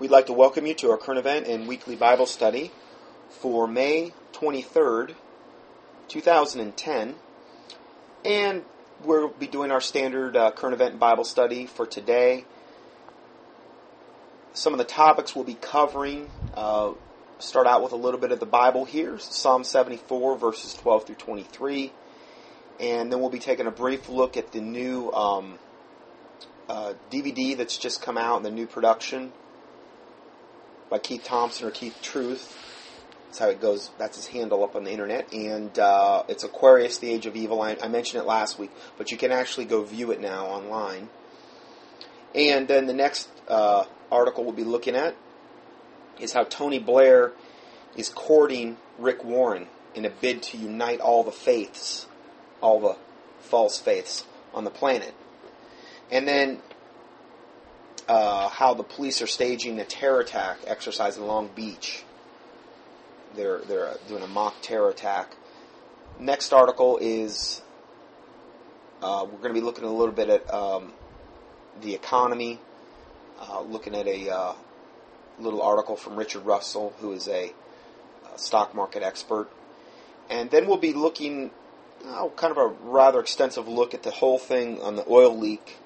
We'd like to welcome you to our current event and weekly Bible study for May 23rd, 2010. And we'll be doing our standard uh, current event Bible study for today. Some of the topics we'll be covering uh, start out with a little bit of the Bible here Psalm 74, verses 12 through 23. And then we'll be taking a brief look at the new um, uh, DVD that's just come out, the new production by Keith Thompson or Keith Truth. That's how it goes. That's his handle up on the internet. And uh, it's Aquarius, the Age of Evil. I, I, mentioned it last week, but you can actually go view it now online. And then the next uh, article we'll be looking at is how Tony Blair is courting Rick Warren in a bid to unite all the faiths, all the false faiths on the planet. And then uh, how the police are staging a terror attack exercise in Long Beach. They're they're doing a mock terror attack. Next article is uh, we're going to be looking a little bit at um, the economy, uh, looking at a uh, little article from Richard Russell, who is a, a stock market expert, and then we'll be looking oh, kind of a rather extensive look at the whole thing on the oil leak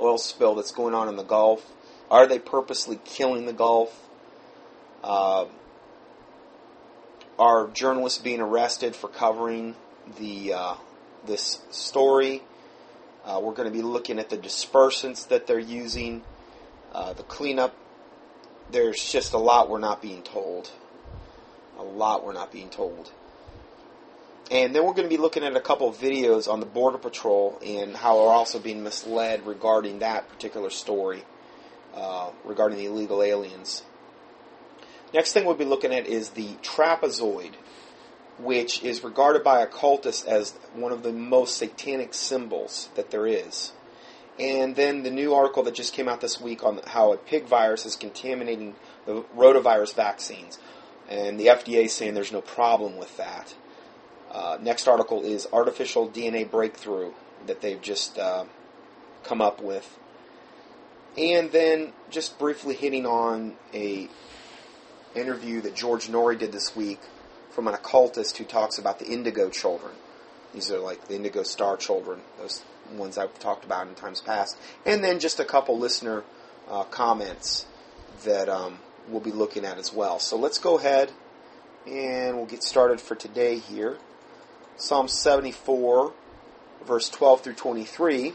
oil spill that's going on in the Gulf? Are they purposely killing the Gulf? Uh, are journalists being arrested for covering the uh, this story? Uh, we're going to be looking at the dispersants that they're using, uh, the cleanup. There's just a lot we're not being told. A lot we're not being told. And then we're going to be looking at a couple of videos on the Border Patrol and how we're also being misled regarding that particular story, uh, regarding the illegal aliens. Next thing we'll be looking at is the trapezoid, which is regarded by occultists as one of the most satanic symbols that there is. And then the new article that just came out this week on how a pig virus is contaminating the rotavirus vaccines. And the FDA saying there's no problem with that. Uh, next article is artificial DNA breakthrough that they've just uh, come up with, and then just briefly hitting on a interview that George Noory did this week from an occultist who talks about the indigo children. These are like the indigo star children, those ones I've talked about in times past, and then just a couple listener uh, comments that um, we'll be looking at as well. So let's go ahead and we'll get started for today here. Psalm 74, verse 12 through 23.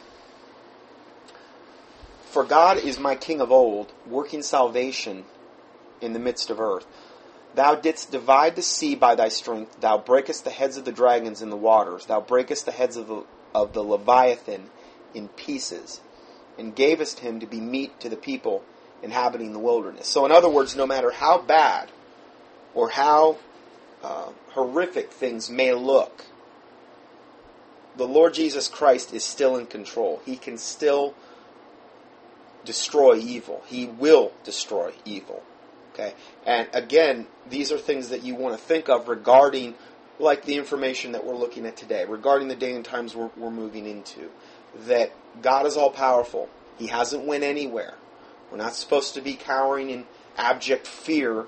For God is my King of old, working salvation in the midst of earth. Thou didst divide the sea by thy strength. Thou breakest the heads of the dragons in the waters. Thou breakest the heads of the, of the Leviathan in pieces, and gavest him to be meat to the people inhabiting the wilderness. So, in other words, no matter how bad or how uh, horrific things may look, the Lord Jesus Christ is still in control. He can still destroy evil. He will destroy evil. Okay? And again, these are things that you want to think of regarding like the information that we're looking at today, regarding the day and times we're, we're moving into. That God is all powerful. He hasn't went anywhere. We're not supposed to be cowering in abject fear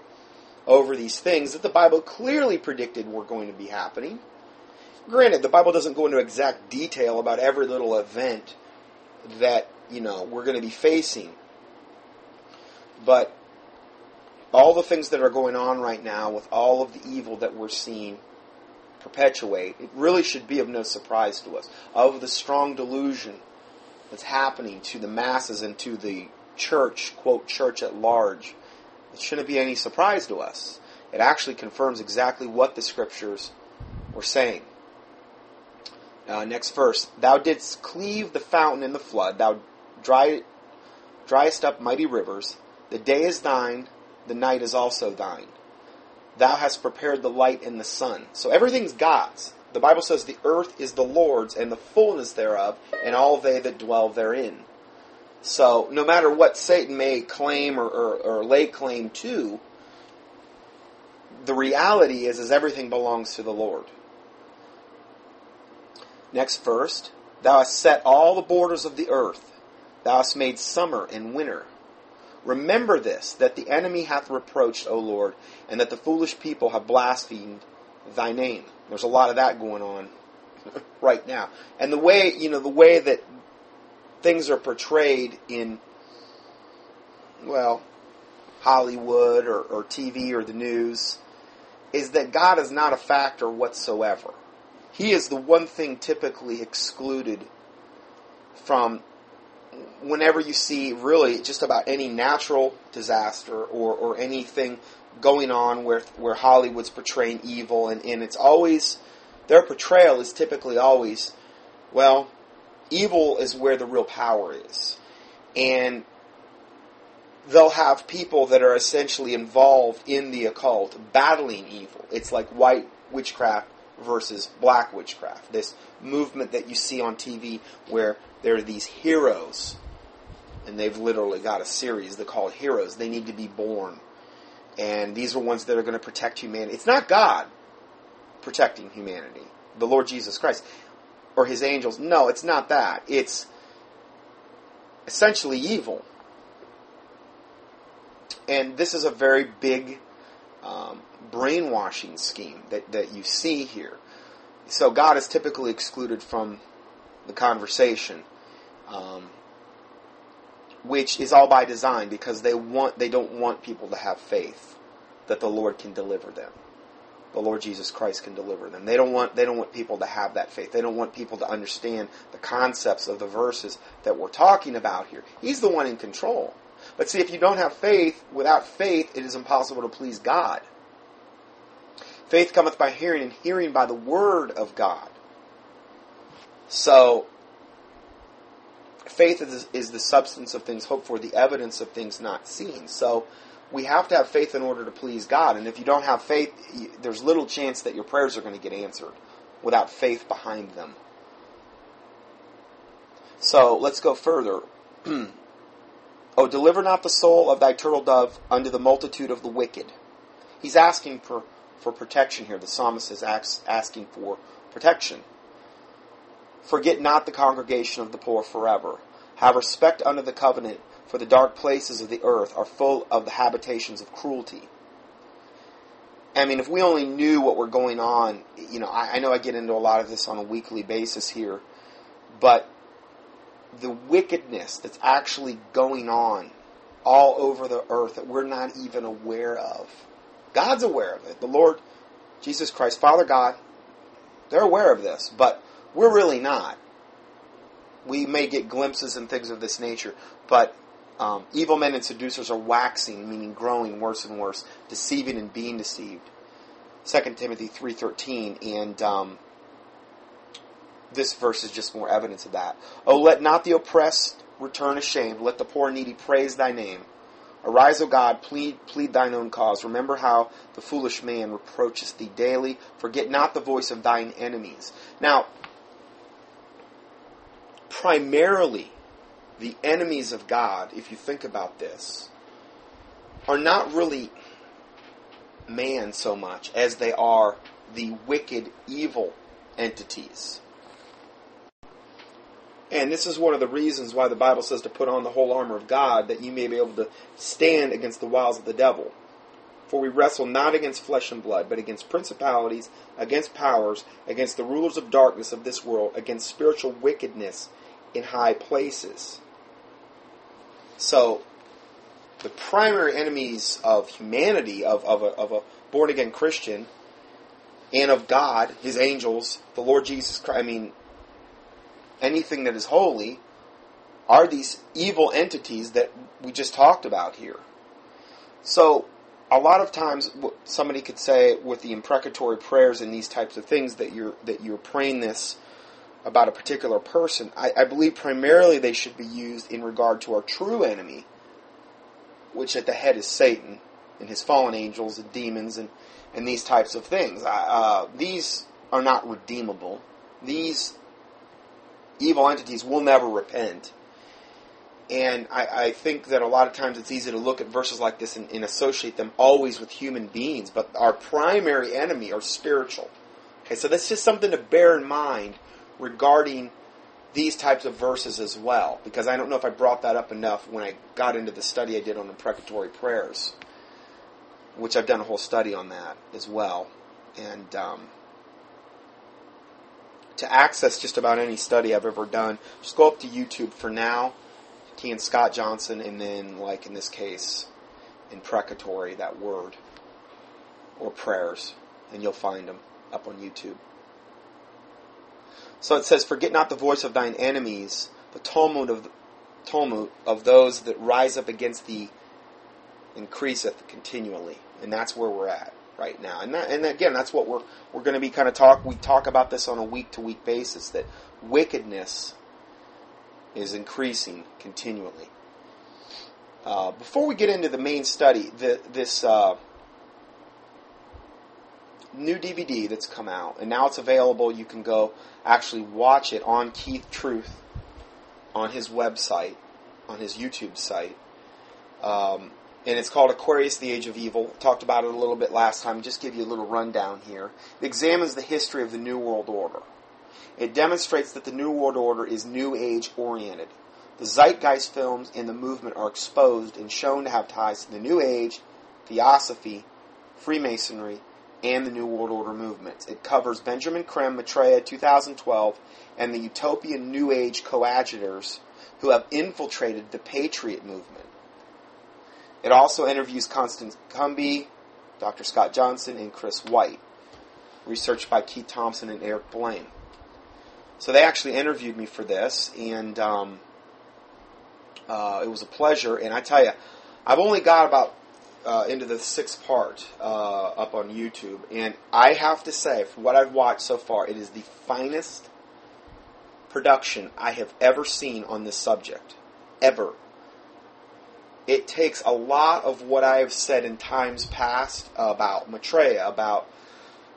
over these things that the Bible clearly predicted were going to be happening. Granted, the Bible doesn't go into exact detail about every little event that, you know, we're going to be facing. But all the things that are going on right now with all of the evil that we're seeing perpetuate, it really should be of no surprise to us. Of the strong delusion that's happening to the masses and to the church, quote, church at large, it shouldn't be any surprise to us. It actually confirms exactly what the scriptures were saying. Uh, next verse. Thou didst cleave the fountain in the flood. Thou dry, driest up mighty rivers. The day is thine. The night is also thine. Thou hast prepared the light and the sun. So everything's God's. The Bible says the earth is the Lord's and the fullness thereof, and all they that dwell therein. So no matter what Satan may claim or, or, or lay claim to, the reality is, is everything belongs to the Lord. Next verse. Thou hast set all the borders of the earth. Thou hast made summer and winter. Remember this, that the enemy hath reproached, O Lord, and that the foolish people have blasphemed thy name. There's a lot of that going on right now. And the way, you know, the way that things are portrayed in, well, Hollywood or, or TV or the news is that God is not a factor whatsoever. He is the one thing typically excluded from whenever you see really just about any natural disaster or, or anything going on where where Hollywood's portraying evil. And, and it's always their portrayal is typically always well evil is where the real power is. And they'll have people that are essentially involved in the occult battling evil. It's like white witchcraft versus black witchcraft this movement that you see on TV where there are these heroes and they've literally got a series they call heroes they need to be born and these are ones that are going to protect humanity. It's not God protecting humanity, the Lord Jesus Christ, or his angels. No, it's not that. It's essentially evil. And this is a very big um, brainwashing scheme that, that you see here. So God is typically excluded from the conversation. Um, which is all by design because they want they don't want people to have faith that the Lord can deliver them. The Lord Jesus Christ can deliver them. They don't want they don't want people to have that faith. They don't want people to understand the concepts of the verses that we're talking about here. He's the one in control. But see if you don't have faith, without faith it is impossible to please God. Faith cometh by hearing and hearing by the word of God. So faith is, is the substance of things hoped for, the evidence of things not seen. So we have to have faith in order to please God. And if you don't have faith, there's little chance that your prayers are going to get answered without faith behind them. So let's go further. oh, deliver not the soul of thy turtle dove unto the multitude of the wicked. He's asking for, for protection here. The psalmist is asking for protection. Forget not the congregation of the poor forever. Have respect unto the covenant, for the dark places of the earth are full of the habitations of cruelty. I mean, if we only knew what were going on, you know, I, I know I get into a lot of this on a weekly basis here, but the wickedness that's actually going on all over the earth that we're not even aware of. God's aware of it. The Lord, Jesus Christ, Father God, they're aware of this, but we're really not. We may get glimpses and things of this nature, but um, evil men and seducers are waxing, meaning growing worse and worse, deceiving and being deceived. 2 Timothy 3.13, and um, this verse is just more evidence of that. Oh, let not the oppressed return ashamed. Let the poor and needy praise thy name. Arise, O God, plead, plead thine own cause. Remember how the foolish man reproaches thee daily. Forget not the voice of thine enemies. Now, primarily the enemies of God, if you think about this, are not really man so much as they are the wicked, evil entities. And this is one of the reasons why the Bible says to put on the whole armor of God, that you may be able to stand against the wiles of the devil. For we wrestle not against flesh and blood, but against principalities, against powers, against the rulers of darkness of this world, against spiritual wickedness in high places. So, the primary enemies of humanity, of, of, a, of a born again Christian, and of God, His angels, the Lord Jesus Christ, I mean, anything that is holy, are these evil entities that we just talked about here. So, a lot of times, somebody could say with the imprecatory prayers and these types of things that you're that you're praying this about a particular person, I, I believe primarily they should be used in regard to our true enemy, which at the head is Satan and his fallen angels and demons and, and these types of things. Uh, these are not redeemable. These evil entities will never repent. And I, I, think that a lot of times it's easy to look at verses like this and, and, associate them always with human beings, but our primary enemy are spiritual. Okay, so that's just something to bear in mind regarding these types of verses as well, because I don't know if I brought that up enough when I got into the study I did on imprecatory prayers, which I've done a whole study on that as well. And um, to access just about any study I've ever done, just go up to YouTube for now, T and Scott Johnson, and then, like in this case, imprecatory, that word, or prayers, and you'll find them up on YouTube. So it says, Forget not the voice of thine enemies, the tumult of, tumult of those that rise up against thee increaseth continually. And that's where we're at right now. And that, and again, that's what we're we're going to be kind of talk. We talk about this on a week to week basis that wickedness is increasing continually. Uh, before we get into the main study, the, this uh, new DVD that's come out, and now it's available. You can go actually watch it on Keith Truth on his website, on his YouTube site. Um, and it's called Aquarius, the Age of Evil. Talked about it a little bit last time. Just give you a little rundown here. It examines the history of the New World Order. It demonstrates that the New World Order is New Age oriented. The Zeitgeist films and the movement are exposed and shown to have ties to the New Age, Theosophy, Freemasonry, and the New World Order movements. It covers Benjamin Creme, Maitreya, 2012, and the utopian New Age coadjutors who have infiltrated the Patriot movement. It also interviews Constance Cumby, Dr. Scott Johnson, and Chris White. Researched by Keith Thompson and Eric Blaine. So they actually interviewed me for this, and um, uh, it was a pleasure. And I tell you, I've only got about uh, into the sixth part uh, up on YouTube, and I have to say, from what I've watched so far, it is the finest production I have ever seen on this subject, ever it takes a lot of what I have said in times past about Maitreya, about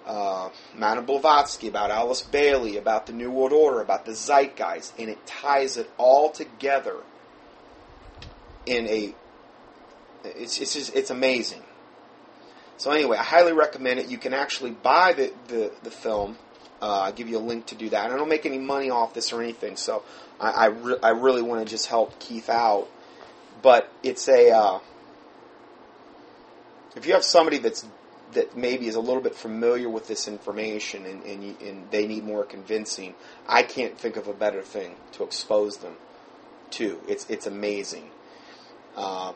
uh, Madame Blavatsky, about Alice Bailey, about the New World Order, about the Zeitgeist, and it ties it all together in a. It's it's just, it's amazing. So anyway, I highly recommend it. You can actually buy the the, the film. Uh, I'll give you a link to do that. I don't make any money off this or anything, so I I, re- I really want to just help Keith out but it's a uh, if you have somebody that's that maybe is a little bit familiar with this information and, and, and, they need more convincing, I can't think of a better thing to expose them to. It's it's amazing. Uh,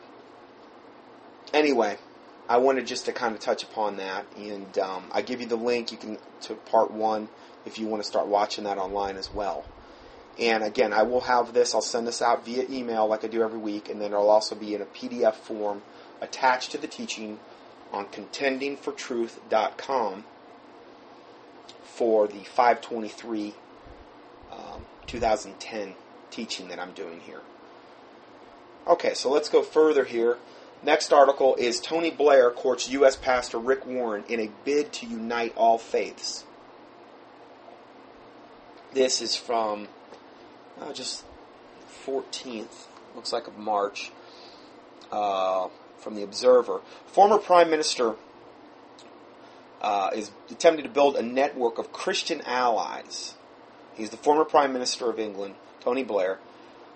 anyway, I wanted just to kind of touch upon that, and um, I give you the link. You can to part one if you want to start watching that online as well. And again, I will have this, I'll send this out via email like I do every week, and then it'll also be in a PDF form attached to the teaching on contendingfortruth.com for the 523 um, 2010 teaching that I'm doing here. Okay, so let's go further here. Next article is Tony Blair courts U.S. Pastor Rick Warren in a bid to unite all faiths. This is from uh, just 14th, looks like of March, uh, from the Observer. Former Prime Minister uh, is attempting to build a network of Christian allies. He's the former Prime Minister of England, Tony Blair.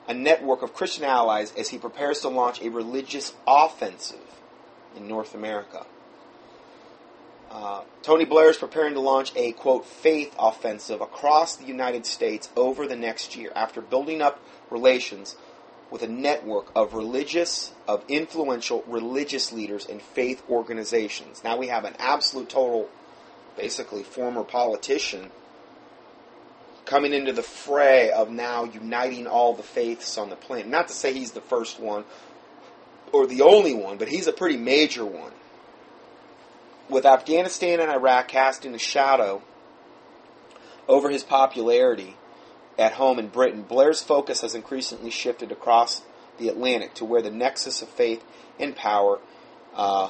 A network of Christian allies as he prepares to launch a religious offensive in North America. Uh, Tony Blair is preparing to launch a, quote, faith offensive across the United States over the next year after building up relations with a network of religious, of influential religious leaders and faith organizations. Now we have an absolute total, basically, former politician coming into the fray of now uniting all the faiths on the planet. Not to say he's the first one or the only one, but he's a pretty major one with Afghanistan and Iraq casting a shadow over his popularity at home in Britain, Blair's focus has increasingly shifted across the Atlantic to where the nexus of faith and power uh,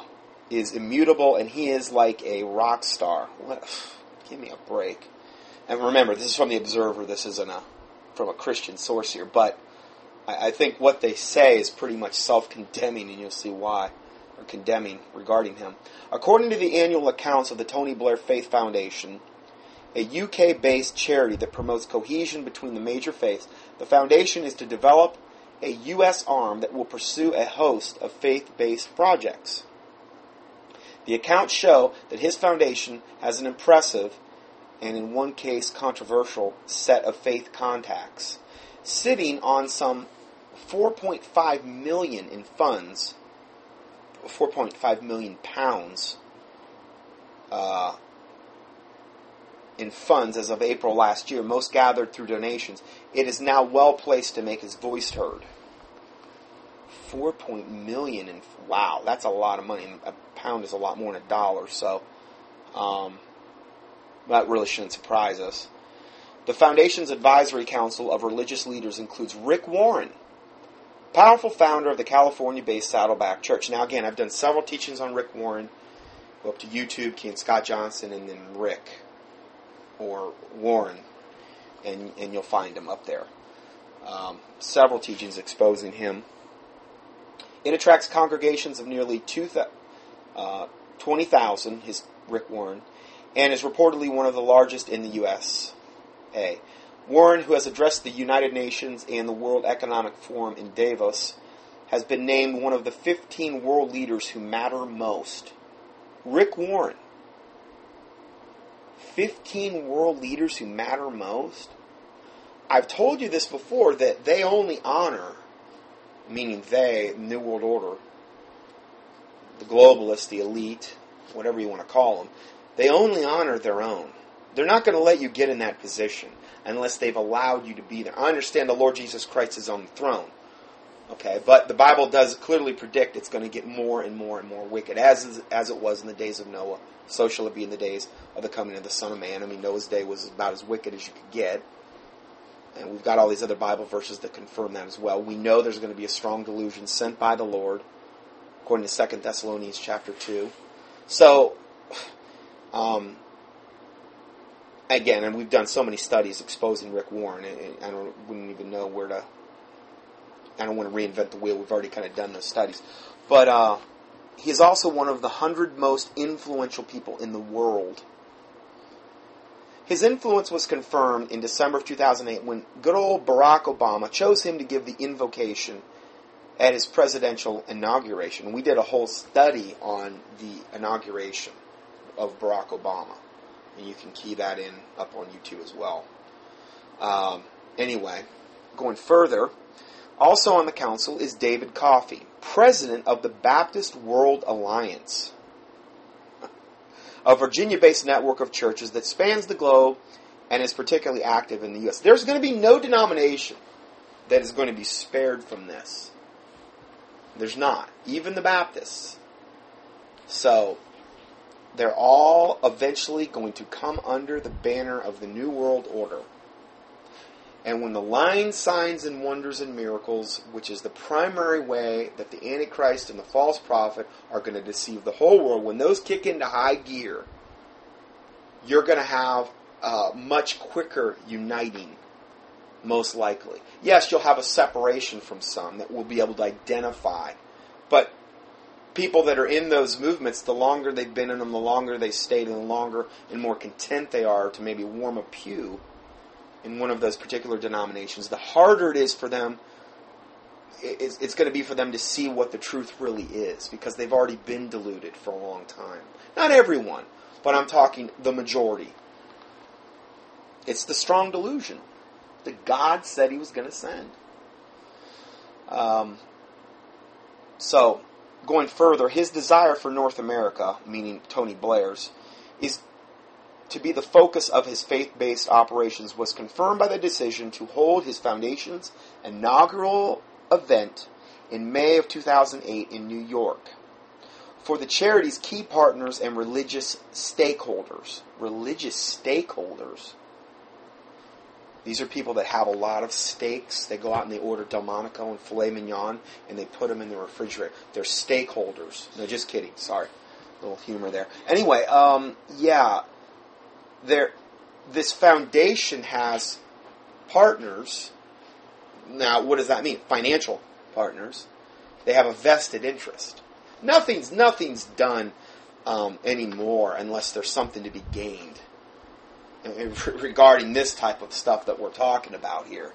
is immutable, and he is like a rock star. What? Give me a break. And remember, this is from the Observer. This isn't a from a Christian source here, but I, I think what they say is pretty much self-condemning, and you'll see why or condemning regarding him. According to the annual accounts of the Tony Blair Faith Foundation, a UK based charity that promotes cohesion between the major faiths. The foundation is to develop a U.S. arm that will pursue a host of faith based projects. The accounts show that his foundation has an impressive and, in one case, controversial set of faith contacts, sitting on some 4.5 million in funds, 4.5 million pounds uh, in funds as of April last year, most gathered through donations. It is now well placed to make his voice heard. Four point million in wow, that's a lot of money. A pound is a lot more than a dollar, so um, that really shouldn't surprise us. The Foundation's advisory council of religious leaders includes Rick Warren, powerful founder of the California-based Saddleback Church. Now, again, I've done several teachings on Rick Warren. Go up to YouTube, Ken Scott Johnson, and then Rick or Warren, and and you'll find him up there. Um, several teachings exposing him. It attracts congregations of nearly uh, 20,000, his Rick Warren, and is reportedly one of the largest in the USA. Warren, who has addressed the United Nations and the World Economic Forum in Davos, has been named one of the 15 world leaders who matter most. Rick Warren, 15 world leaders who matter most? I've told you this before that they only honor, meaning they, New World Order, the globalists, the elite, whatever you want to call them, they only honor their own. They're not going to let you get in that position unless they've allowed you to be there. I understand the Lord Jesus Christ is on the throne. Okay, but the Bible does clearly predict it's going to get more and more and more wicked, as as it was in the days of Noah. So shall it be in the days of the coming of the Son of Man. I mean, Noah's day was about as wicked as you could get, and we've got all these other Bible verses that confirm that as well. We know there's going to be a strong delusion sent by the Lord, according to Second Thessalonians chapter two. So, um, again, and we've done so many studies exposing Rick Warren, and I don't wouldn't even know where to I don't want to reinvent the wheel. We've already kind of done those studies. But uh, he is also one of the hundred most influential people in the world. His influence was confirmed in December of 2008 when good old Barack Obama chose him to give the invocation at his presidential inauguration. We did a whole study on the inauguration of Barack Obama. And you can key that in up on YouTube as well. Um, anyway, going further, also on the council is David Coffey, president of the Baptist World Alliance, a Virginia based network of churches that spans the globe and is particularly active in the U.S. There's going to be no denomination that is going to be spared from this. There's not. Even the Baptists. So, they're all eventually going to come under the banner of the New World Order. And when the lying signs and wonders and miracles, which is the primary way that the Antichrist and the false prophet are going to deceive the whole world, when those kick into high gear, you're going to have a much quicker uniting, most likely. Yes, you'll have a separation from some that we'll be able to identify. But people that are in those movements, the longer they've been in them, the longer they stayed, and the longer and more content they are to maybe warm a pew in one of those particular denominations, the harder it is for them, it's, it's going to be for them to see what the truth really is because they've already been deluded for a long time. Not everyone, but I'm talking the majority. It's the strong delusion that God said He was going to send. Um, so, going further, his desire for North America, meaning Tony Blair's, is to be the focus of his faith based operations was confirmed by the decision to hold his foundation's inaugural event in May of 2008 in New York. For the charity's key partners and religious stakeholders, religious stakeholders, these are people that have a lot of steaks. They go out and they order Delmonico and filet mignon and they put them in the refrigerator. They're stakeholders. No, just kidding. Sorry. A little humor there. Anyway, um, yeah, there, this foundation has partners. Now, what does that mean? Financial partners. They have a vested interest. Nothing's nothing's done um, anymore unless there's something to be gained. regarding this type of stuff that we're talking about here.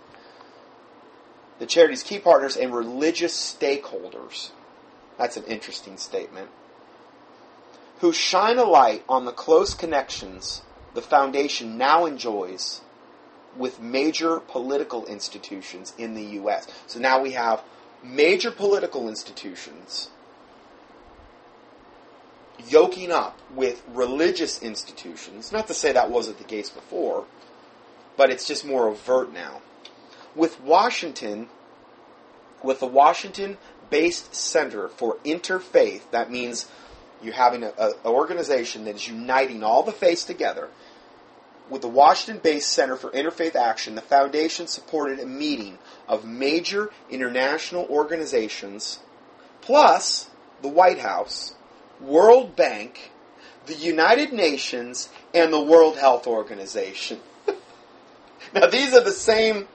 The charity's key partners and religious stakeholders. That's an interesting statement. Who shine a light on the close connections the foundation now enjoys with major political institutions in the U.S. So now we have major political institutions yoking up with religious institutions. Not to say that wasn't the case before, but it's just more overt now. With Washington, with the Washington based Center for Interfaith, that means you're having an organization that is uniting all the faiths together. With the Washington based Center for Interfaith Action, the foundation supported a meeting of major international organizations, plus the White House, World Bank, the United Nations, and the World Health Organization. now, these are the same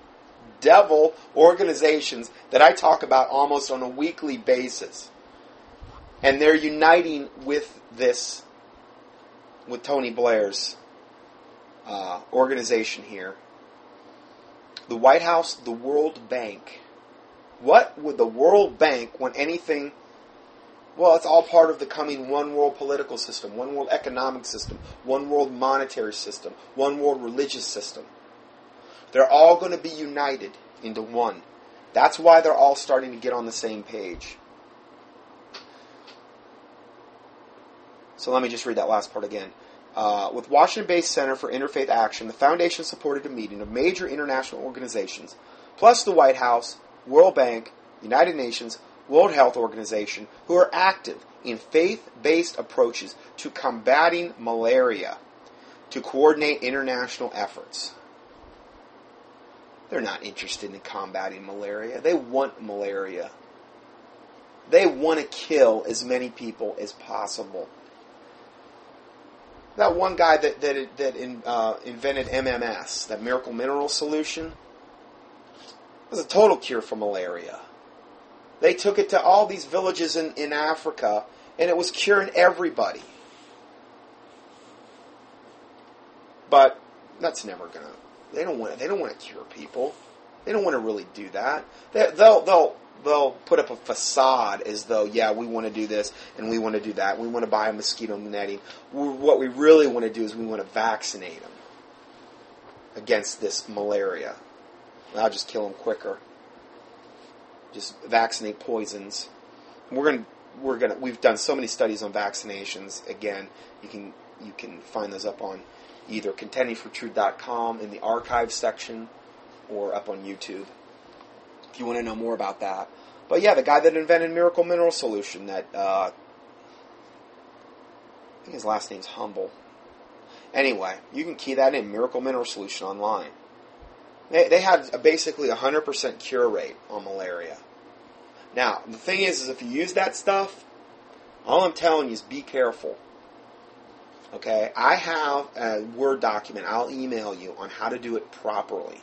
devil organizations that I talk about almost on a weekly basis. And they're uniting with this, with Tony Blair's uh, organization here. The White House, the World Bank. What would the World Bank want anything well, it's all part of the coming one world political system, one world economic system, one world monetary system, one world religious system. They're all going to be united into one. That's why they're all starting to get on the same page. So let me just read that last part again. Uh, with Washington based Center for Interfaith Action, the Foundation supported a meeting of major international organizations, plus the White House, World Bank, United Nations, World Health Organization who are active in faith based approaches to combating malaria to coordinate international efforts. They're not interested in combating malaria. They want malaria. They want to kill as many people as possible. That one guy that that, that in, uh, invented MMS, that miracle mineral solution, was a total cure for malaria. They took it to all these villages in, in Africa, and it was curing everybody. But that's never gonna. They don't want. They don't want to cure people. They don't want to really do that. They, they'll they'll they'll put up a facade as though yeah we want to do this and we want to do that. We want to buy a mosquito netting. What we really want to do is we want to vaccinate them against this malaria. I'll just kill them quicker just vaccinate poisons. We're gonna we're gonna we've done so many studies on vaccinations. Again, you can you can find those up on either contendingfortruth.com in the archive section or up on YouTube if you want to know more about that. But yeah, the guy that invented Miracle Mineral Solution, that uh, I think his last name's Humble. Anyway, you can key that in Miracle Mineral Solution online. They, they had a basically a 100% cure rate on malaria. Now, the thing is, is if you use that stuff, all I'm telling you is be careful. Okay? I have a Word document I'll email you on how to do it properly.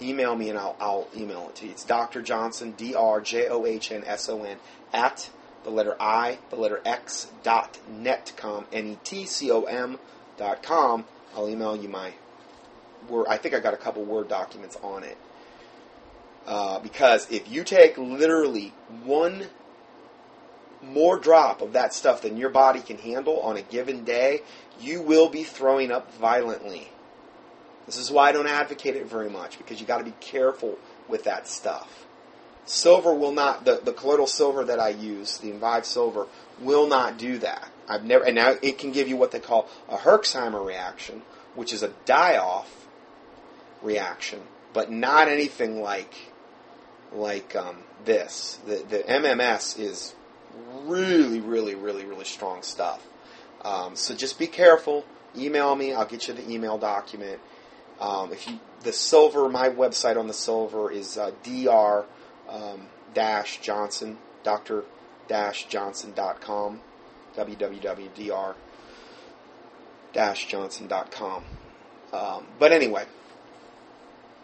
Email me and I'll, I'll email it to you. It's Dr. Johnson, D R J O H N S O N, at the letter I, the letter X, dot netcom, N E T C O M dot com. I'll email you my I think I got a couple Word documents on it. Uh, because if you take literally one more drop of that stuff than your body can handle on a given day, you will be throwing up violently. This is why I don't advocate it very much because you got to be careful with that stuff. Silver will not the, the colloidal silver that I use, the Envive silver, will not do that. I've never and now it can give you what they call a Herxheimer reaction, which is a die-off reaction, but not anything like like um, this. The, the MMS is really, really, really, really strong stuff. Um, so just be careful. Email me. I'll get you the email document. Um, if you the silver, my website on the silver is uh, dr um, dash johnson doctor dash johnson.com www.dr dash johnson.com um, but anyway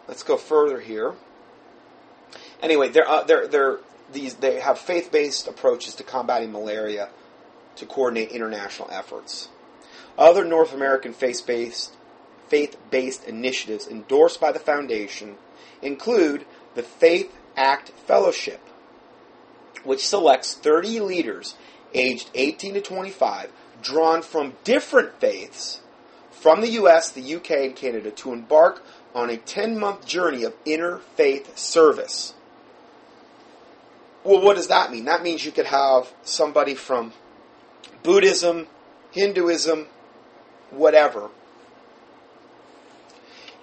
let's go further here Anyway, they're, these, they have faith based approaches to combating malaria to coordinate international efforts. Other North American faith based initiatives endorsed by the Foundation include the Faith Act Fellowship, which selects 30 leaders aged 18 to 25 drawn from different faiths from the US, the UK, and Canada to embark on a 10 month journey of interfaith service. Well, what does that mean? That means you could have somebody from Buddhism, Hinduism, whatever,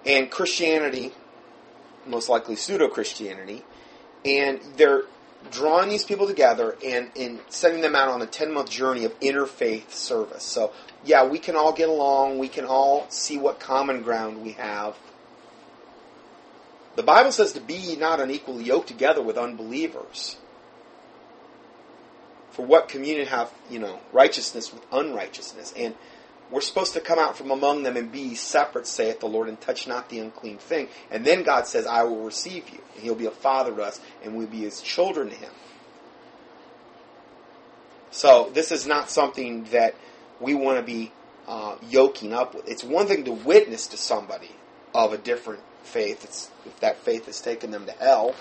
and Christianity, most likely pseudo Christianity, and they're drawing these people together and, and sending them out on a 10 month journey of interfaith service. So, yeah, we can all get along, we can all see what common ground we have. The Bible says to be not unequally yoked together with unbelievers. For what communion have, you know, righteousness with unrighteousness? And we're supposed to come out from among them and be separate, saith the Lord, and touch not the unclean thing. And then God says, I will receive you. And he'll be a father to us, and we'll be his children to him. So this is not something that we want to be uh, yoking up with. It's one thing to witness to somebody of a different faith, it's, if that faith has taken them to hell.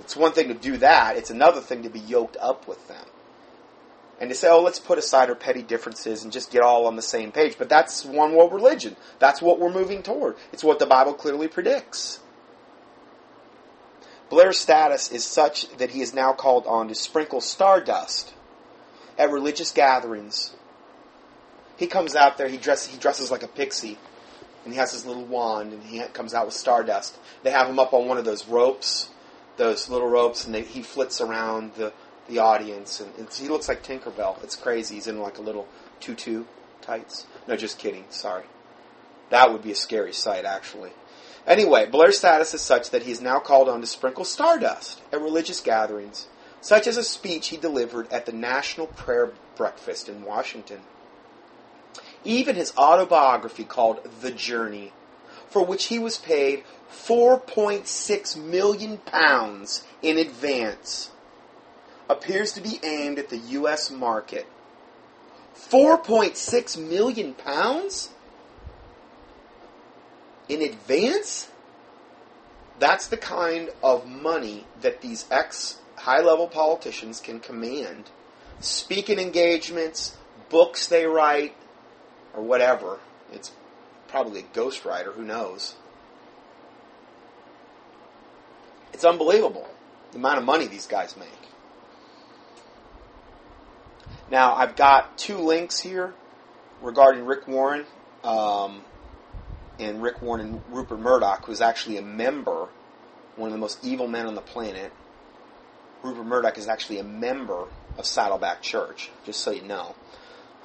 It's one thing to do that. It's another thing to be yoked up with them and to say, oh, let's put aside our petty differences and just get all on the same page. But that's one world religion. That's what we're moving toward. It's what the Bible clearly predicts. Blair's status is such that he is now called on to sprinkle stardust at religious gatherings. He comes out there, he dresses, he dresses like a pixie, and he has his little wand, and he comes out with stardust. They have him up on one of those ropes, those little ropes, and they, he flits around the the audience, and, and he looks like Tinkerbell. It's crazy. He's in like a little tutu tights. No, just kidding. Sorry. That would be a scary sight, actually. Anyway, Blair's status is such that he is now called on to sprinkle stardust at religious gatherings, such as a speech he delivered at the National Prayer Breakfast in Washington. Even his autobiography called The Journey, for which he was paid 4.6 million pounds in advance, appears to be aimed at the U.S. market. 4.6 million pounds? In advance? That's the kind of money that these ex high level politicians can command. Speaking engagements, books they write, or whatever. It's probably a ghostwriter, who knows? It's unbelievable the amount of money these guys make. Now, I've got two links here regarding Rick Warren um, and Rick Warren and Rupert Murdoch, who's actually a member, one of the most evil men on the planet. Rupert Murdoch is actually a member of Saddleback Church, just so you know.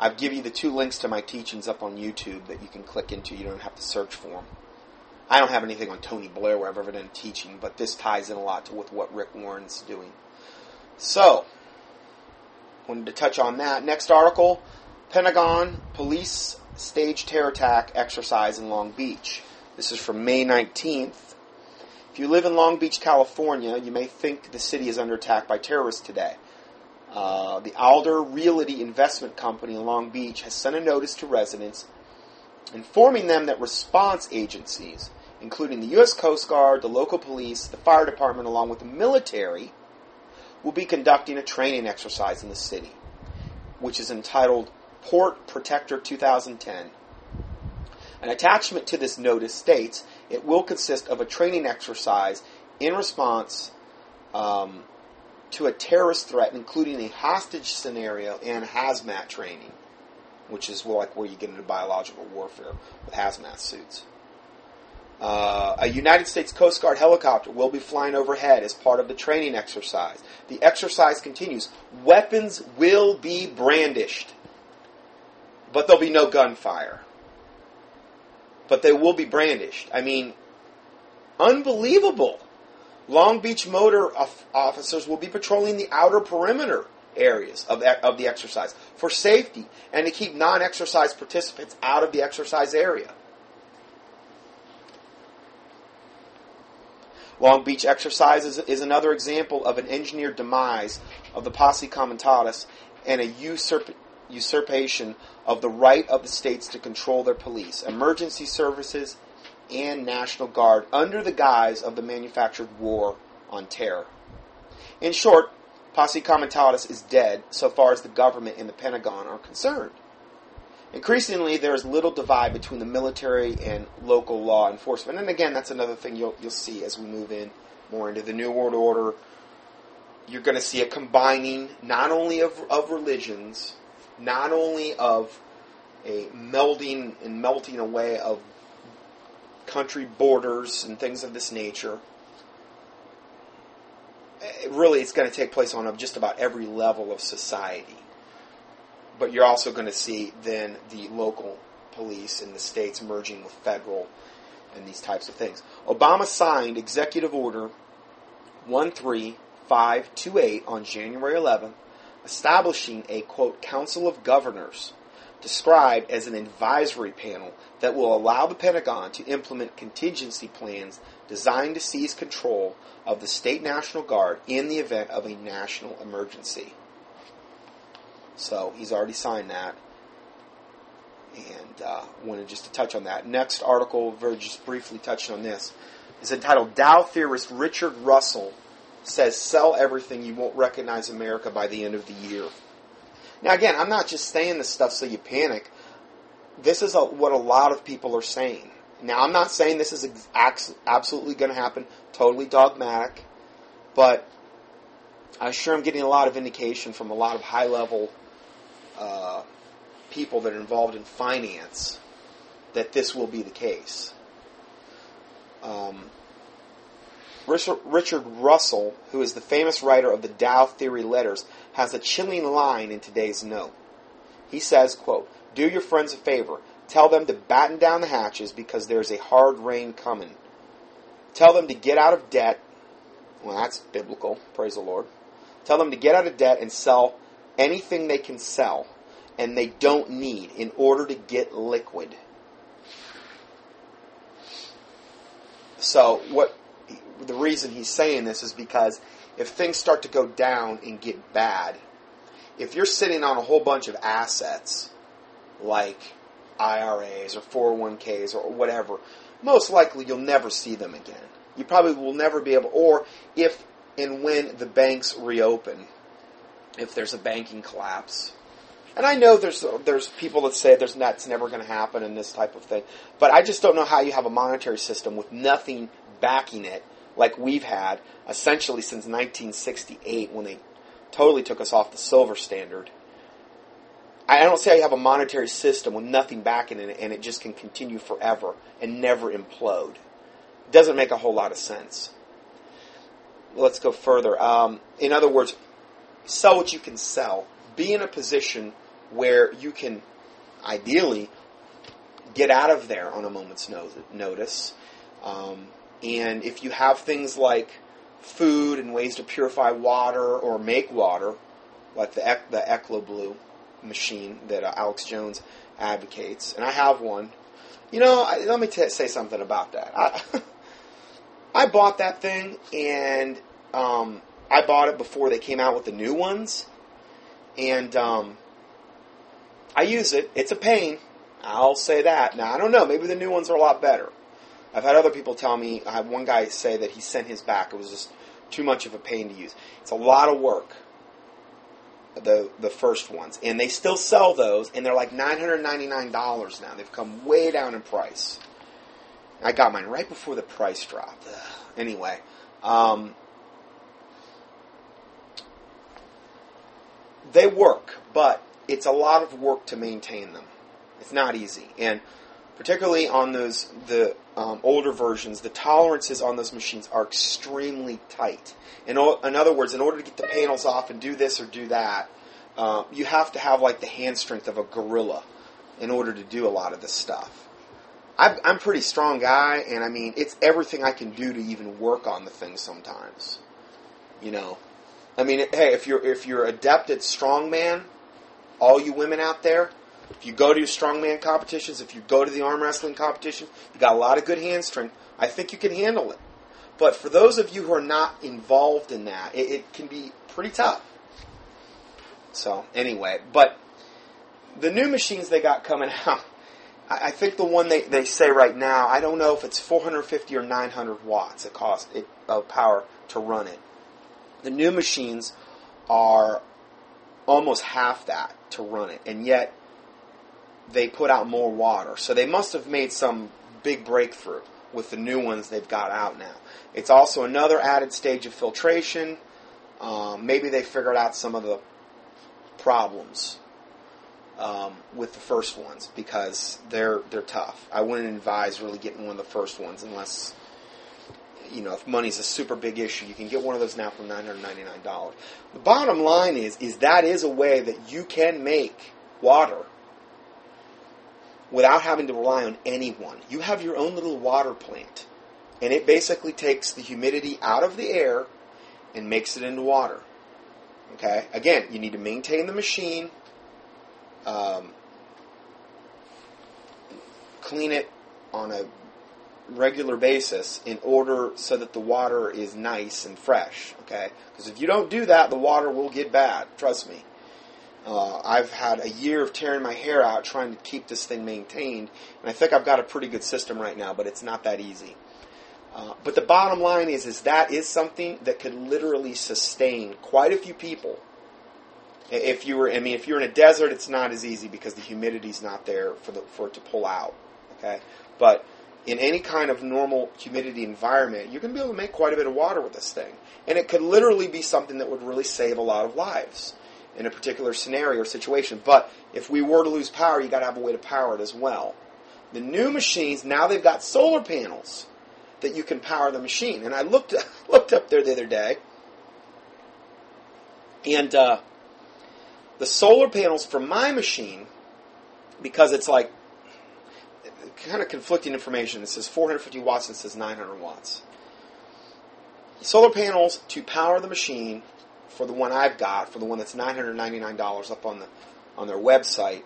I've given you the two links to my teachings up on YouTube that you can click into. You don't have to search for them. I don't have anything on Tony Blair where I've ever done teaching, but this ties in a lot to with what Rick Warren's doing. So, wanted to touch on that. Next article Pentagon police stage terror attack exercise in Long Beach. This is from May 19th. If you live in Long Beach, California, you may think the city is under attack by terrorists today. Uh, the Alder Realty Investment Company in Long Beach has sent a notice to residents informing them that response agencies, including the U.S. Coast Guard, the local police, the fire department, along with the military, will be conducting a training exercise in the city, which is entitled Port Protector 2010. An attachment to this notice states it will consist of a training exercise in response um, to a terrorist threat, including a hostage scenario and hazmat training, which is like where you get into biological warfare with hazmat suits. Uh, a United States Coast Guard helicopter will be flying overhead as part of the training exercise. The exercise continues. Weapons will be brandished, but there'll be no gunfire. But they will be brandished. I mean, unbelievable. Long Beach motor officers will be patrolling the outer perimeter areas of, of the exercise for safety and to keep non exercise participants out of the exercise area. Long Beach exercise is, is another example of an engineered demise of the posse comitatus and a usurp, usurpation of the right of the states to control their police, emergency services, and National Guard under the guise of the manufactured war on terror. In short, Posse Comitatus is dead so far as the government and the Pentagon are concerned. Increasingly, there is little divide between the military and local law enforcement. And again, that's another thing you'll, you'll see as we move in more into the New World Order. You're going to see a combining not only of, of religions, not only of a melding and melting away of country borders and things of this nature. It really, it's going to take place on just about every level of society but you're also going to see then the local police in the states merging with federal and these types of things. Obama signed Executive Order 13528 on January 11th, establishing a quote Council of Governors described as an advisory panel that will allow the Pentagon to implement contingency plans designed to seize control of the state National Guard in the event of a national emergency. So he's already signed that. And uh, wanted just to touch on that. Next article, very just briefly touching on this, is entitled Dow theorist Richard Russell says sell everything you won't recognize America by the end of the year. Now again, I'm not just saying this stuff so you panic. This is a, what a lot of people are saying. Now I'm not saying this is ex- absolutely going to happen, totally dogmatic, but I sure am getting a lot of indication from a lot of high level uh, people that are involved in finance that this will be the case. Um, Richard Russell, who is the famous writer of the Dow Theory Letters, has a chilling line in today's note. He says, quote, Do your friends a favor. Tell them to batten down the hatches because there's a hard rain coming. Tell them to get out of debt. Well, that's biblical. Praise the Lord. Tell them to get out of debt and sell anything they can sell and they don't need in order to get liquid. So what the reason he's saying this is because if things start to go down and get bad, if you're sitting on a whole bunch of assets like IRAs or 401ks or whatever, most likely you'll never see them again. You probably will never be able, or if and when the banks reopen, if there's a banking collapse. And I know there's there's people that say there's that's never going to happen and this type of thing, but I just don't know how you have a monetary system with nothing backing it like we've had essentially since 1968 when they totally took us off the silver standard. I don't how you have a monetary system with nothing backing it and it just can continue forever and never implode. It doesn't make a whole lot of sense. Let's go further. Um, in other words, sell what you can sell. Be in a position where you can ideally get out of there on a moment's notice. Um, and if you have things like food and ways to purify water or make water, like the the Ecolo Blue machine that uh, Alex Jones advocates, and I have one. You know, I, let me t- say something about that. I, I bought that thing, and um, I bought it before they came out with the new ones, and um, I use it. It's a pain. I'll say that. Now I don't know. Maybe the new ones are a lot better. I've had other people tell me. I had one guy say that he sent his back. It was just too much of a pain to use. It's a lot of work. The the first ones, and they still sell those, and they're like nine hundred ninety nine dollars now. They've come way down in price. I got mine right before the price dropped. Ugh. Anyway, um, they work, but it's a lot of work to maintain them. It's not easy, and particularly on those the um, older versions, the tolerances on those machines are extremely tight. In, o- in other words, in order to get the panels off and do this or do that, uh, you have to have like the hand strength of a gorilla in order to do a lot of this stuff. i am a pretty strong guy, and I mean, it's everything I can do to even work on the thing sometimes. You know, I mean, hey, if you're if you're adept at strongman, all you women out there, if you go to your strongman competitions, if you go to the arm wrestling competition, you got a lot of good hand strength. I think you can handle it. But for those of you who are not involved in that, it, it can be pretty tough. So anyway, but the new machines they got coming out, I, I think the one they, they say right now, I don't know if it's 450 or 900 watts it costs it, of power to run it. The new machines are almost half that to run it, and yet they put out more water. So they must have made some big breakthrough with the new ones they've got out now. It's also another added stage of filtration. Um, maybe they figured out some of the problems um, with the first ones because they're they're tough. I wouldn't advise really getting one of the first ones unless you know if money's a super big issue. You can get one of those now for nine hundred ninety nine dollars. The bottom line is is that is a way that you can make water without having to rely on anyone. You have your own little water plant, and it basically takes the humidity out of the air and makes it into water. Okay? Again, you need to maintain the machine, um, clean it on a regular basis in order so that the water is nice and fresh. Okay? Because if you don't do that, the water will get bad. Trust me. Uh, I've had a year of tearing my hair out trying to keep this thing maintained, and I think I've got a pretty good system right now, but it's not that easy. Uh, but the bottom line is, is that is something that could literally sustain quite a few people. If you were, I mean, if you're in a desert, it's not as easy because the humidity's not there for the for it to pull out. Okay, but in any kind of normal humidity environment, you're going to be able to make quite a bit of water with this thing, and it could literally be something that would really save a lot of lives in a particular scenario or situation. But if we were to lose power, you got to have a way to power it as well. The new machines now they've got solar panels that you can power the machine. And I looked looked up there the other day, and uh, the solar panels for my machine, because it's like kind of conflicting information. It says 450 watts and it says 900 watts. Solar panels to power the machine for the one I've got, for the one that's $999 up on the on their website,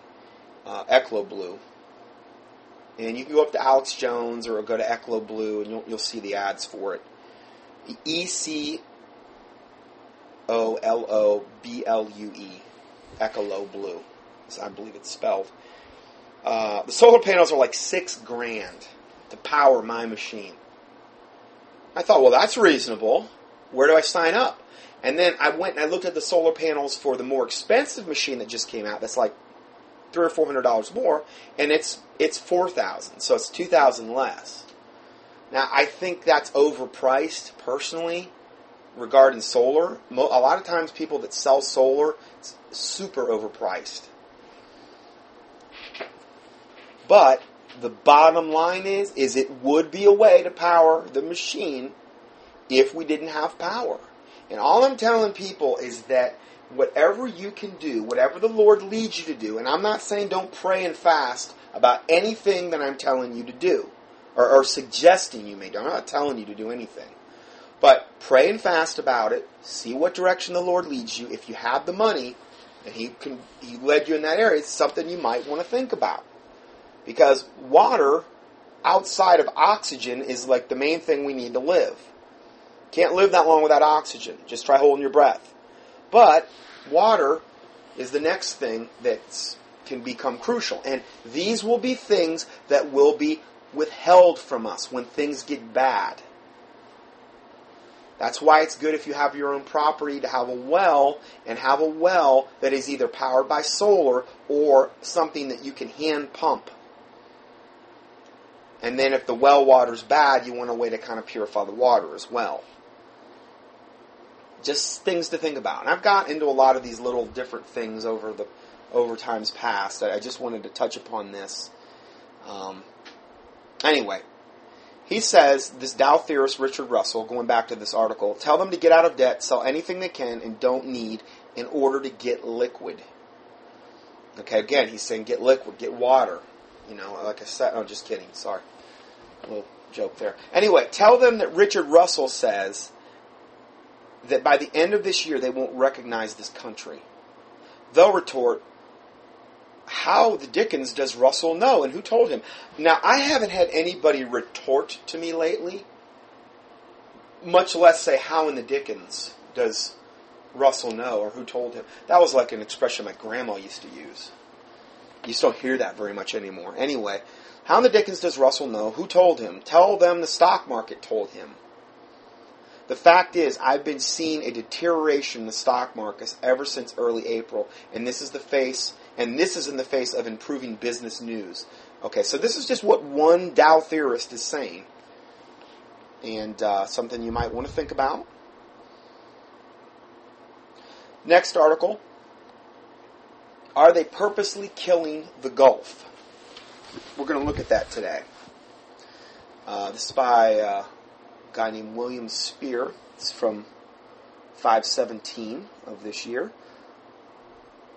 uh, Ecolo and you can go up to Alex Jones or go to Ecolo Blue, and you'll, you'll see the ads for it. E C O L O B L U E, Ecolo Blue, as I believe it's spelled. Uh, the solar panels are like six grand to power my machine. I thought, well, that's reasonable. Where do I sign up? And then I went and I looked at the solar panels for the more expensive machine that just came out. That's like three or four hundred dollars more, and it's it's four thousand, so it's two thousand less. Now I think that's overpriced personally regarding solar. A lot of times people that sell solar, it's super overpriced. But the bottom line is is it would be a way to power the machine if we didn't have power. And all I'm telling people is that whatever you can do, whatever the Lord leads you to do, and I'm not saying don't pray and fast about anything that I'm telling you to do or, or suggesting you may do. I'm not telling you to do anything. But pray and fast about it. See what direction the Lord leads you. If you have the money and He can He led you in that area, it's something you might want to think about. Because water outside of oxygen is like the main thing we need to live. Can't live that long without oxygen. Just try holding your breath. But water is the next thing that can become crucial. And these will be things that will be withheld from us when things get bad. That's why it's good if you have your own property to have a well and have a well that is either powered by solar or something that you can hand pump. And then if the well water's bad, you want a way to kind of purify the water as well just things to think about. And I've got into a lot of these little different things over the over times past. I just wanted to touch upon this. Um, anyway, he says this Dow theorist Richard Russell, going back to this article, tell them to get out of debt, sell anything they can and don't need in order to get liquid. Okay, again, he's saying get liquid, get water. You know, like I said, oh, just kidding. Sorry, a little joke there. Anyway, tell them that Richard Russell says that by the end of this year they won't recognize this country. They'll retort, How the dickens does Russell know? And who told him? Now, I haven't had anybody retort to me lately, much less say, How in the dickens does Russell know or who told him? That was like an expression my grandma used to use. You just don't hear that very much anymore. Anyway, how in the dickens does Russell know? Who told him? Tell them the stock market told him. The fact is, I've been seeing a deterioration in the stock markets ever since early April, and this is the face, and this is in the face of improving business news. Okay, so this is just what one Dow theorist is saying, and uh, something you might want to think about. Next article Are they purposely killing the Gulf? We're going to look at that today. Uh, this is by uh, guy named William Spear. It's from 517 of this year.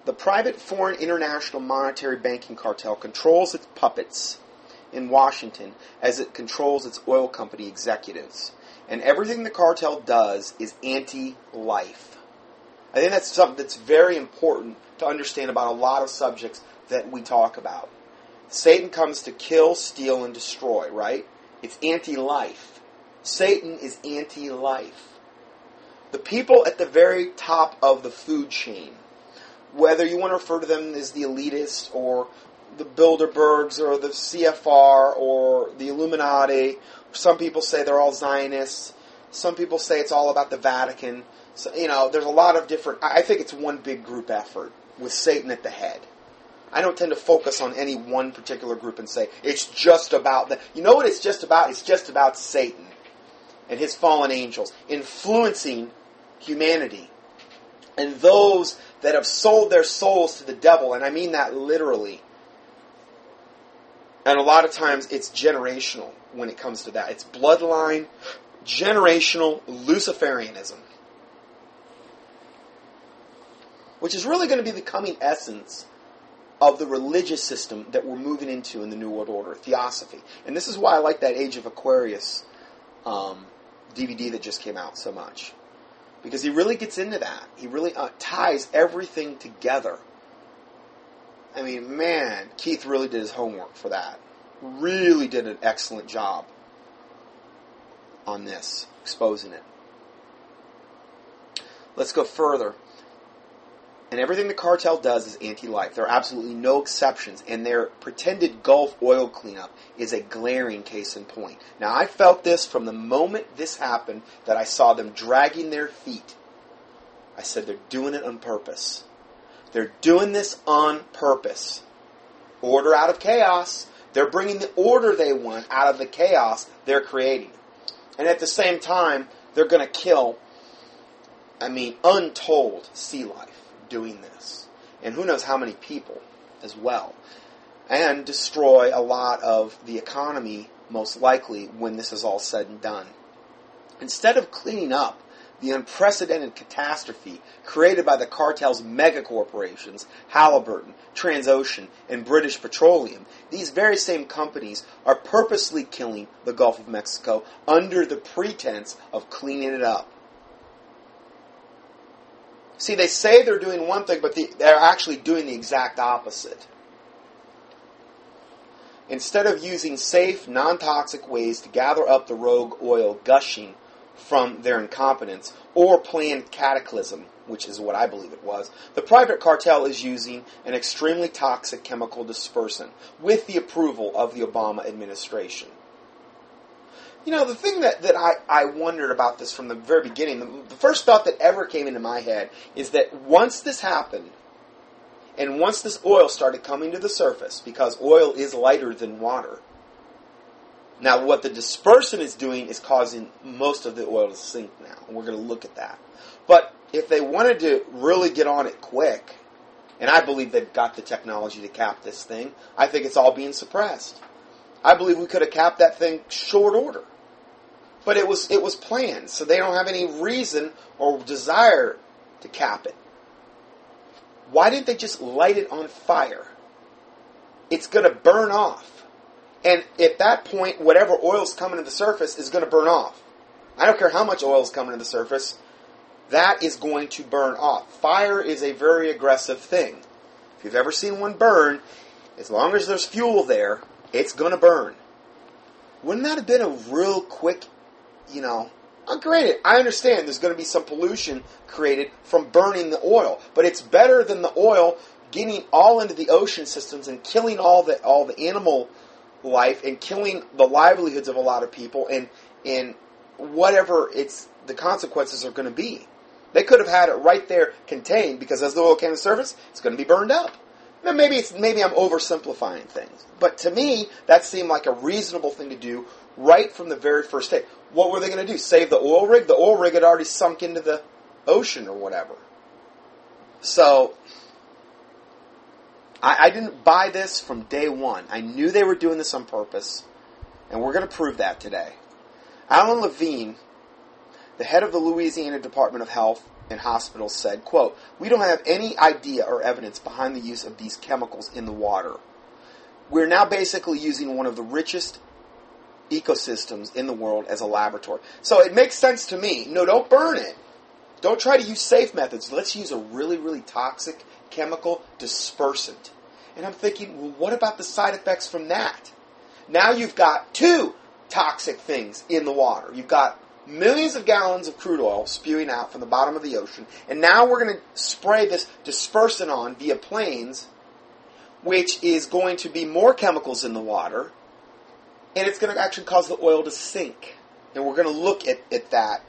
The private foreign international monetary banking cartel controls its puppets in Washington as it controls its oil company executives. And everything the cartel does is anti life. I think that's something that's very important to understand about a lot of subjects that we talk about. Satan comes to kill, steal, and destroy, right? It's anti life. Satan is anti life. The people at the very top of the food chain, whether you want to refer to them as the elitists or the Bilderbergs or the CFR or the Illuminati, some people say they're all Zionists. Some people say it's all about the Vatican. So, you know, there's a lot of different. I think it's one big group effort with Satan at the head. I don't tend to focus on any one particular group and say it's just about that. You know what it's just about? It's just about Satan and his fallen angels influencing humanity and those that have sold their souls to the devil, and I mean that literally. And a lot of times it's generational when it comes to that. It's bloodline, generational Luciferianism which is really going to be the coming essence of the religious system that we're moving into in the New World Order, Theosophy. And this is why I like that Age of Aquarius um, DVD that just came out so much. Because he really gets into that. He really uh, ties everything together. I mean, man, Keith really did his homework for that. Really did an excellent job on this, exposing it. Let's go further. And everything the cartel does is anti life. There are absolutely no exceptions, and their pretended Gulf oil cleanup is a glaring case in point. Now, I felt this from the moment this happened that I saw them dragging their feet. I said, they're doing it on purpose. They're doing this on purpose. Order out of chaos. They're bringing the order they want out of the chaos they're creating. And at the same time, they're going to kill, I mean, untold sea life doing this. And who knows how many people as well. And destroy a lot of the economy, most likely, when this is all said and done. Instead of cleaning up the unprecedented catastrophe created by the cartel's megacorporations, Halliburton, Transocean, and British Petroleum, these very same companies are purposely killing the Gulf of Mexico under the pretense of cleaning it up. See, they say they're doing one thing, but the, they're actually doing the exact opposite. Instead of using safe, non toxic ways to gather up the rogue oil gushing from their incompetence or planned cataclysm, which is what I believe it was, the private cartel is using an extremely toxic chemical dispersant with the approval of the Obama administration. You know, the thing that, that I, I wondered about this from the very beginning, the, the first thought that ever came into my head is that once this happened, and once this oil started coming to the surface, because oil is lighter than water, now what the dispersant is doing is causing most of the oil to sink now. We're going to look at that. But if they wanted to really get on it quick, and I believe they've got the technology to cap this thing, I think it's all being suppressed. I believe we could have capped that thing short order but it was it was planned, so they don't have any reason or desire to cap it. Why didn't they just light it on fire? It's going to burn off. And at that point, whatever oil's coming to the surface is going to burn off. I don't care how much oil is coming to the surface, that is going to burn off. Fire is a very aggressive thing. If you've ever seen one burn, as long as there's fuel there, it's going to burn. Wouldn't that have been a real quick you know, uh, granted, I understand there's going to be some pollution created from burning the oil, but it's better than the oil getting all into the ocean systems and killing all the all the animal life and killing the livelihoods of a lot of people and and whatever it's the consequences are going to be. They could have had it right there contained because as the oil came to surface, it's going to be burned up. Now maybe it's maybe I'm oversimplifying things, but to me that seemed like a reasonable thing to do right from the very first day. What were they going to do? Save the oil rig? The oil rig had already sunk into the ocean or whatever. So I, I didn't buy this from day one. I knew they were doing this on purpose, and we're going to prove that today. Alan Levine, the head of the Louisiana Department of Health and Hospitals, said, quote, We don't have any idea or evidence behind the use of these chemicals in the water. We're now basically using one of the richest ecosystems in the world as a laboratory. So it makes sense to me. No, don't burn it. Don't try to use safe methods. Let's use a really, really toxic chemical dispersant. And I'm thinking, well, what about the side effects from that? Now you've got two toxic things in the water. You've got millions of gallons of crude oil spewing out from the bottom of the ocean, and now we're going to spray this dispersant on via planes, which is going to be more chemicals in the water, and it's going to actually cause the oil to sink. And we're going to look at, at that.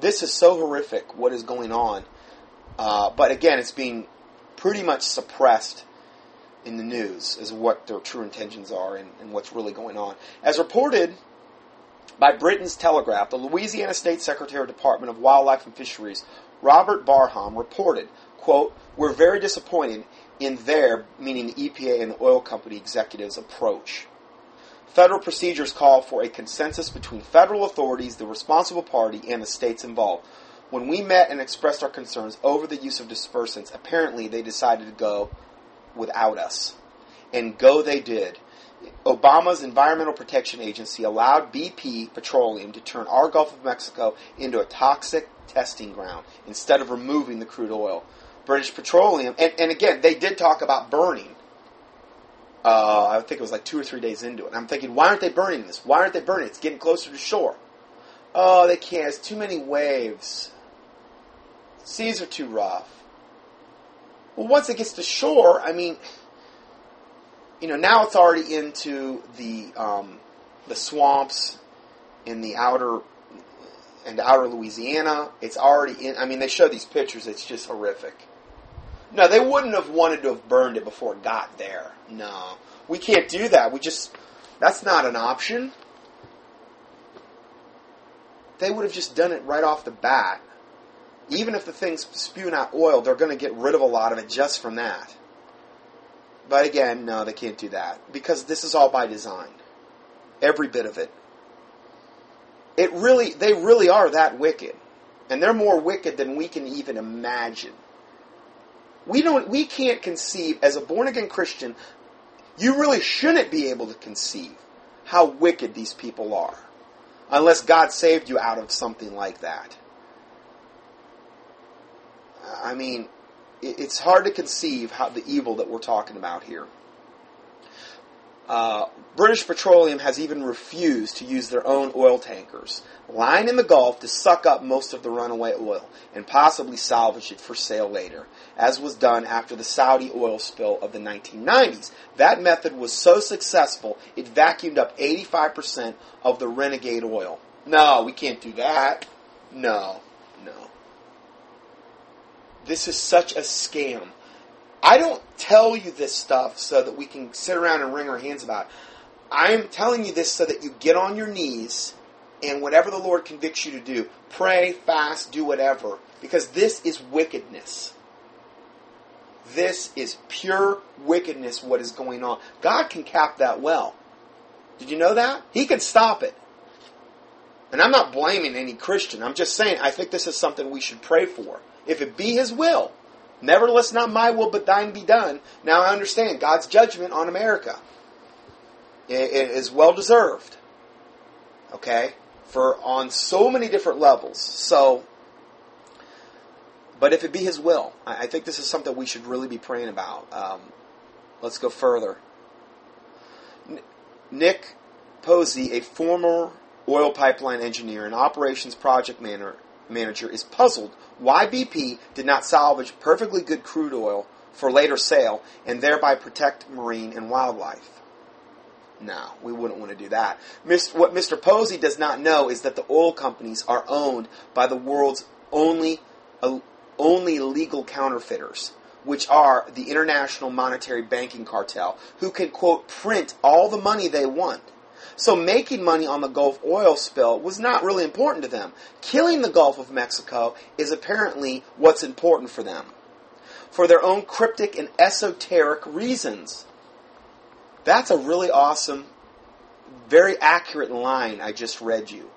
This is so horrific, what is going on. Uh, but again, it's being pretty much suppressed in the news as what their true intentions are and, and what's really going on. As reported by Britain's Telegraph, the Louisiana State Secretary of Department of Wildlife and Fisheries, Robert Barham, reported, quote, We're very disappointed in their, meaning the EPA and the oil company executives' approach. Federal procedures call for a consensus between federal authorities, the responsible party, and the states involved. When we met and expressed our concerns over the use of dispersants, apparently they decided to go without us. And go they did. Obama's Environmental Protection Agency allowed BP Petroleum to turn our Gulf of Mexico into a toxic testing ground instead of removing the crude oil. British Petroleum, and, and again, they did talk about burning. Uh, I think it was like two or three days into it. I'm thinking, why aren't they burning this? Why aren't they burning it? It's getting closer to shore. Oh, they can't. It's too many waves. Seas are too rough. Well, once it gets to shore, I mean, you know, now it's already into the um, the swamps in the outer and outer Louisiana. It's already in. I mean, they show these pictures. It's just horrific. No, they wouldn't have wanted to have burned it before it got there. No, we can't do that. We just that's not an option. They would have just done it right off the bat even if the thing's spewing out oil, they're going to get rid of a lot of it just from that. But again, no, they can't do that because this is all by design. Every bit of it. It really, they really are that wicked. And they're more wicked than we can even imagine. We don't, we can't conceive, as a born again Christian, you really shouldn't be able to conceive how wicked these people are. Unless God saved you out of something like that. I mean, it's hard to conceive how the evil that we're talking about here. Uh, British Petroleum has even refused to use their own oil tankers lying in the Gulf to suck up most of the runaway oil and possibly salvage it for sale later, as was done after the Saudi oil spill of the 1990s. That method was so successful, it vacuumed up 85% of the renegade oil. No, we can't do that. No. No. This is such a scam. I don't tell you this stuff so that we can sit around and wring our hands about it. I'm telling you this so that you get on your knees and whatever the Lord convicts you to do, pray, fast, do whatever, because this is wickedness. This is pure wickedness, what is going on. God can cap that well. Did you know that? He can stop it. And I'm not blaming any Christian. I'm just saying I think this is something we should pray for if it be his will. Nevertheless, not my will, but thine be done. Now I understand God's judgment on America it is well deserved. Okay? For on so many different levels. So, but if it be his will, I think this is something we should really be praying about. Um, let's go further. Nick Posey, a former oil pipeline engineer and operations project manager, manager is puzzled why BP did not salvage perfectly good crude oil for later sale and thereby protect marine and wildlife. No, we wouldn't want to do that. What Mr. Posey does not know is that the oil companies are owned by the world's only, uh, only legal counterfeiters, which are the International Monetary Banking Cartel, who can, quote, print all the money they want. So making money on the Gulf oil spill was not really important to them. Killing the Gulf of Mexico is apparently what's important for them. For their own cryptic and esoteric reasons. That's a really awesome, very accurate line I just read you.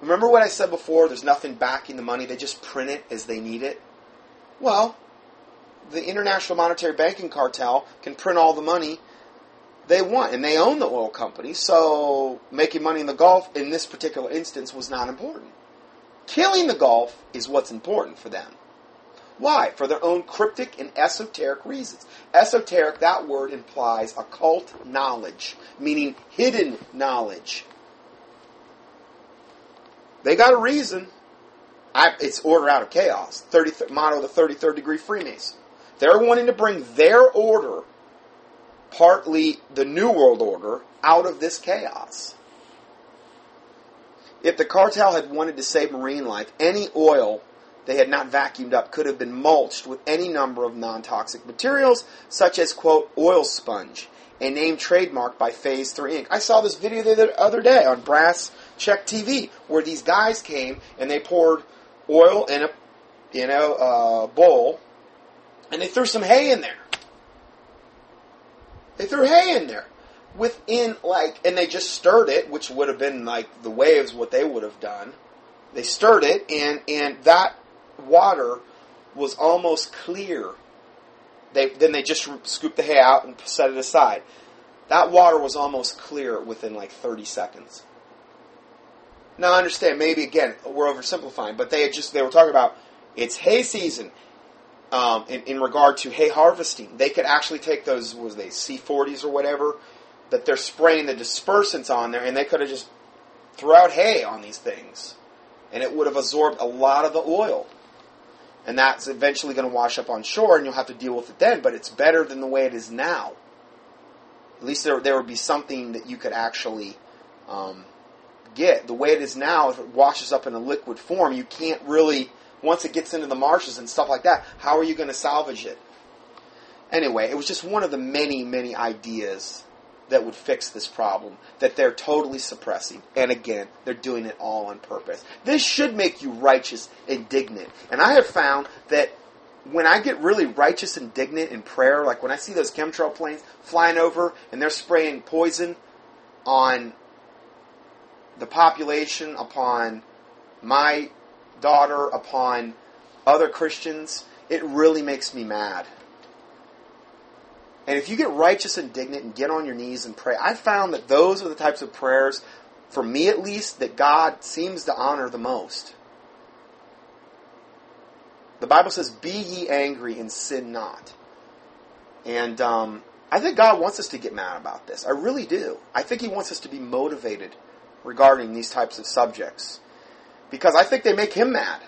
Remember what I said before? There's nothing backing the money, they just print it as they need it? Well, the International Monetary Banking Cartel can print all the money they want, and they own the oil company, so making money in the Gulf in this particular instance was not important. Killing the Gulf is what's important for them. Why? For their own cryptic and esoteric reasons. Esoteric, that word implies occult knowledge, meaning hidden knowledge. They got a reason. I, it's order out of chaos. 30, motto of the 33rd degree Freemason. They're wanting to bring their order, partly the New World Order, out of this chaos. If the cartel had wanted to save marine life, any oil they had not vacuumed up could have been mulched with any number of non toxic materials, such as, quote, oil sponge, a name trademarked by Phase 3 Inc. I saw this video the other day on Brass Check TV where these guys came and they poured oil in a, in a uh, bowl and they threw some hay in there. They threw hay in there within like, and they just stirred it, which would have been like the waves, what they would have done. They stirred it, and and that water was almost clear. They, then they just scooped the hay out and set it aside. That water was almost clear within like 30 seconds. Now I understand, maybe again, we're oversimplifying, but they had just, they were talking about it's hay season. Um, in, in regard to hay harvesting, they could actually take those, was they C40s or whatever, that they're spraying the dispersants on there, and they could have just threw out hay on these things. And it would have absorbed a lot of the oil and that's eventually going to wash up on shore, and you'll have to deal with it then. But it's better than the way it is now. At least there there would be something that you could actually um, get. The way it is now, if it washes up in a liquid form, you can't really. Once it gets into the marshes and stuff like that, how are you going to salvage it? Anyway, it was just one of the many, many ideas that would fix this problem that they're totally suppressing. And again, they're doing it all on purpose. This should make you righteous, indignant. And I have found that when I get really righteous, indignant in prayer, like when I see those chemtrail planes flying over and they're spraying poison on the population, upon my daughter, upon other Christians, it really makes me mad. And if you get righteous, and indignant, and get on your knees and pray, I found that those are the types of prayers, for me at least, that God seems to honor the most. The Bible says, Be ye angry and sin not. And um, I think God wants us to get mad about this. I really do. I think He wants us to be motivated regarding these types of subjects. Because I think they make Him mad.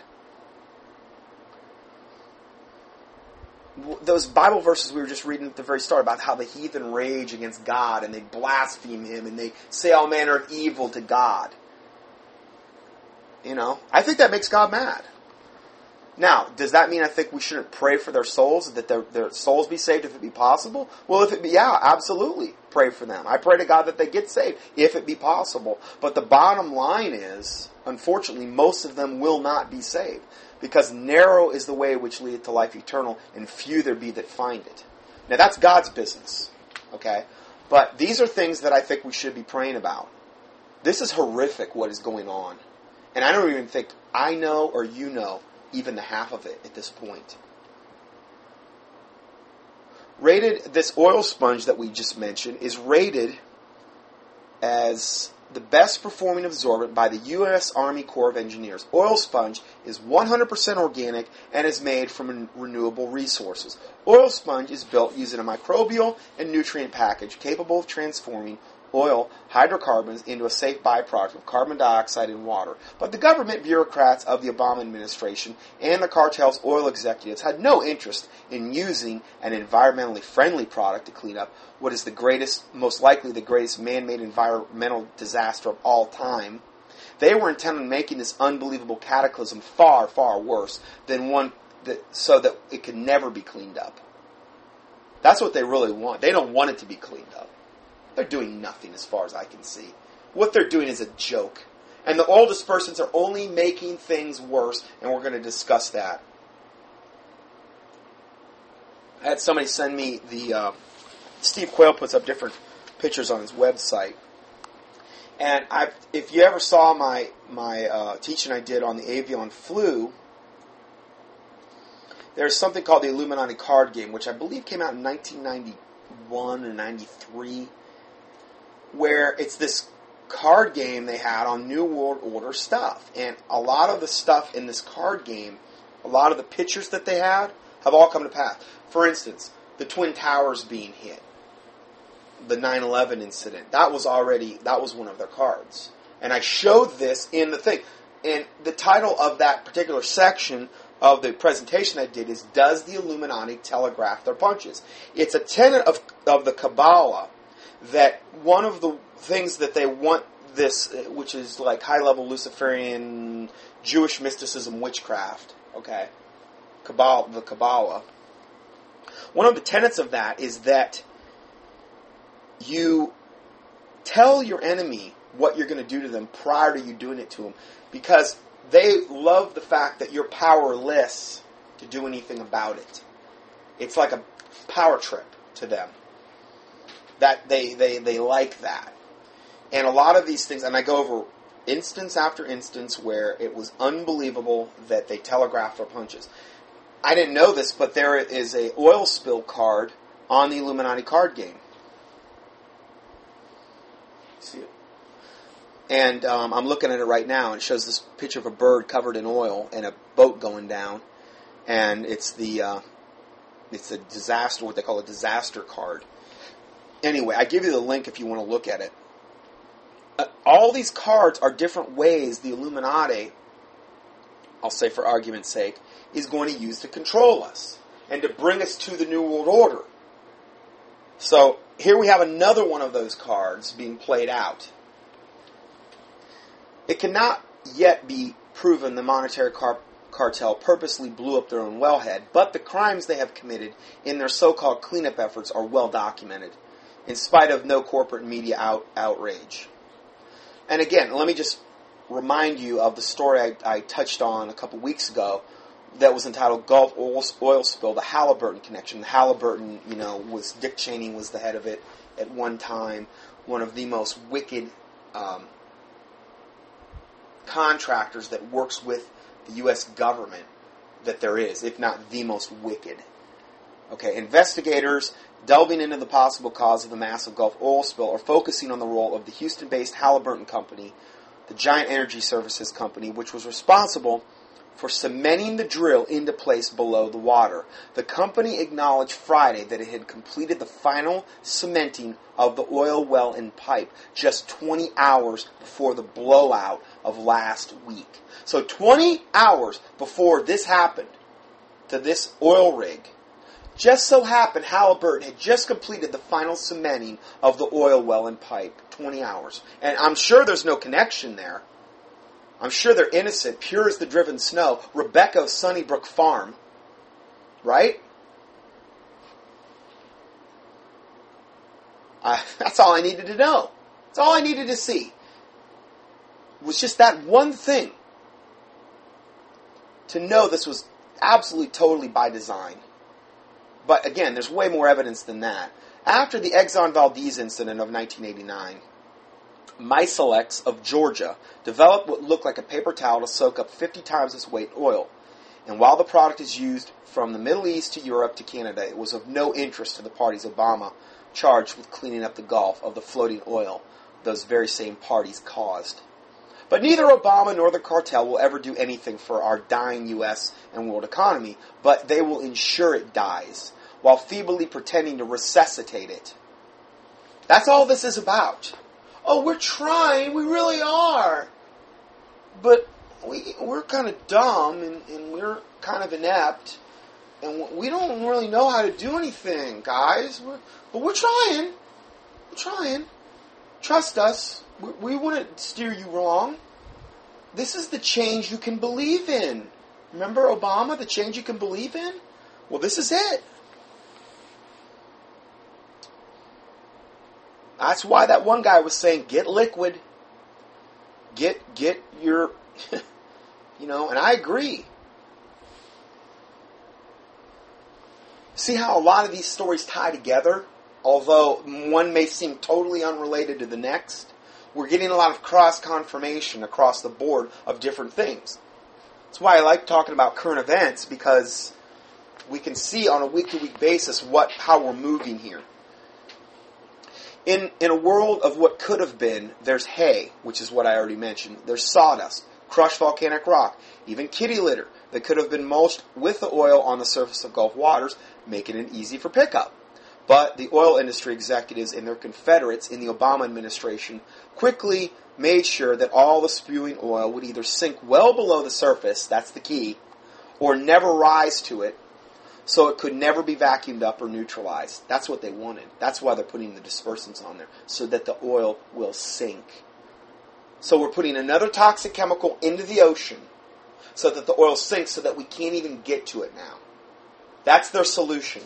those Bible verses we were just reading at the very start about how the heathen rage against God and they blaspheme Him and they say all manner of evil to God. You know, I think that makes God mad. Now, does that mean I think we shouldn't pray for their souls, that their, their souls be saved if it be possible? Well, if it be, yeah, absolutely pray for them. I pray to God that they get saved if it be possible. But the bottom line is, unfortunately, most of them will not be saved because narrow is the way which leadeth to life eternal, and few there be that find it. Now that's God's business, okay? But these are things that I think we should be praying about. This is horrific what is going on. And I don't even think I know or you know even the half of it at this point. Rated, this oil sponge that we just mentioned is rated as the best performing absorbent by the U.S. Army Corps of Engineers. Oil sponge is 100% organic and is made from renewable resources. Oil sponge is built using a microbial and nutrient package capable of transforming oil hydrocarbons into a safe byproduct of carbon dioxide and water. But the government bureaucrats of the Obama administration and the cartel's oil executives had no interest in using an environmentally friendly product to clean up what is the greatest, most likely the greatest man made environmental disaster of all time. They were intent on making this unbelievable cataclysm far, far worse than one that, so that it could never be cleaned up. That's what they really want. They don't want it to be cleaned up. They're doing nothing as far as I can see. What they're doing is a joke. And the oil dispersants are only making things worse, and we're going to discuss that. I had somebody send me the. Uh, Steve Quayle puts up different pictures on his website. And I, if you ever saw my my uh, teaching I did on the avian flu, there's something called the Illuminati card game, which I believe came out in 1991 or 93, where it's this card game they had on New World Order stuff. And a lot of the stuff in this card game, a lot of the pictures that they had, have all come to pass. For instance, the Twin Towers being hit, the 9 11 incident, that was already, that was one of their cards. And I showed this in the thing. And the title of that particular section of the presentation I did is Does the Illuminati Telegraph Their Punches? It's a tenet of, of the Kabbalah that one of the things that they want this, uh, which is like high level Luciferian Jewish mysticism witchcraft, okay? Kabbalah, the Kabbalah. One of the tenets of that is that you tell your enemy what you're going to do to them prior to you doing it to them because they love the fact that you're powerless to do anything about it. It's like a power trip to them. That they, they, they like that. And a lot of these things, and I go over instance after instance where it was unbelievable that they telegraphed their punches. I didn't know this, but there is a oil spill card on the Illuminati card game. See it? And um, I'm looking at it right now, and it shows this picture of a bird covered in oil and a boat going down, and it's the uh, it's a disaster, what they call a disaster card. Anyway, I give you the link if you want to look at it. Uh, all these cards are different ways the Illuminati, I'll say for argument's sake, is going to use to control us and to bring us to the New World Order. So here we have another one of those cards being played out. It cannot yet be proven the monetary car- cartel purposely blew up their own wellhead, but the crimes they have committed in their so called cleanup efforts are well documented, in spite of no corporate media out- outrage. And again, let me just remind you of the story I, I touched on a couple weeks ago that was entitled Gulf Oil, Oil Spill, the Halliburton connection. Halliburton, you know, was Dick Cheney was the head of it at one time, one of the most wicked um, contractors that works with the U.S. government that there is, if not the most wicked. Okay, investigators delving into the possible cause of the massive Gulf oil spill or focusing on the role of the Houston based Halliburton Company, the giant energy services company, which was responsible for cementing the drill into place below the water. The company acknowledged Friday that it had completed the final cementing of the oil well and pipe just 20 hours before the blowout of last week. So 20 hours before this happened to this oil rig, just so happened Halliburton had just completed the final cementing of the oil well and pipe. 20 hours. And I'm sure there's no connection there I'm sure they're innocent, pure as the driven snow. Rebecca of Sunnybrook Farm. Right? I, that's all I needed to know. That's all I needed to see. It was just that one thing to know this was absolutely totally by design. But again, there's way more evidence than that. After the Exxon Valdez incident of 1989, MyCelx of Georgia developed what looked like a paper towel to soak up 50 times its weight oil. And while the product is used from the Middle East to Europe to Canada, it was of no interest to the parties Obama charged with cleaning up the Gulf of the floating oil those very same parties caused. But neither Obama nor the cartel will ever do anything for our dying U.S. and world economy, but they will ensure it dies, while feebly pretending to resuscitate it. That's all this is about. Oh, we're trying, we really are. But we, we're kind of dumb and, and we're kind of inept and we don't really know how to do anything, guys. We're, but we're trying. We're trying. Trust us. We, we wouldn't steer you wrong. This is the change you can believe in. Remember Obama, the change you can believe in? Well, this is it. That's why that one guy was saying, get liquid. Get, get your, you know, and I agree. See how a lot of these stories tie together? Although one may seem totally unrelated to the next, we're getting a lot of cross confirmation across the board of different things. That's why I like talking about current events because we can see on a week to week basis what how we're moving here. In in a world of what could have been, there's hay, which is what I already mentioned. There's sawdust, crushed volcanic rock, even kitty litter that could have been mulched with the oil on the surface of Gulf waters making it easy for pickup. But the oil industry executives and their confederates in the Obama administration quickly made sure that all the spewing oil would either sink well below the surface, that's the key, or never rise to it, so it could never be vacuumed up or neutralized. That's what they wanted. That's why they're putting the dispersants on there, so that the oil will sink. So we're putting another toxic chemical into the ocean so that the oil sinks so that we can't even get to it now. That's their solution.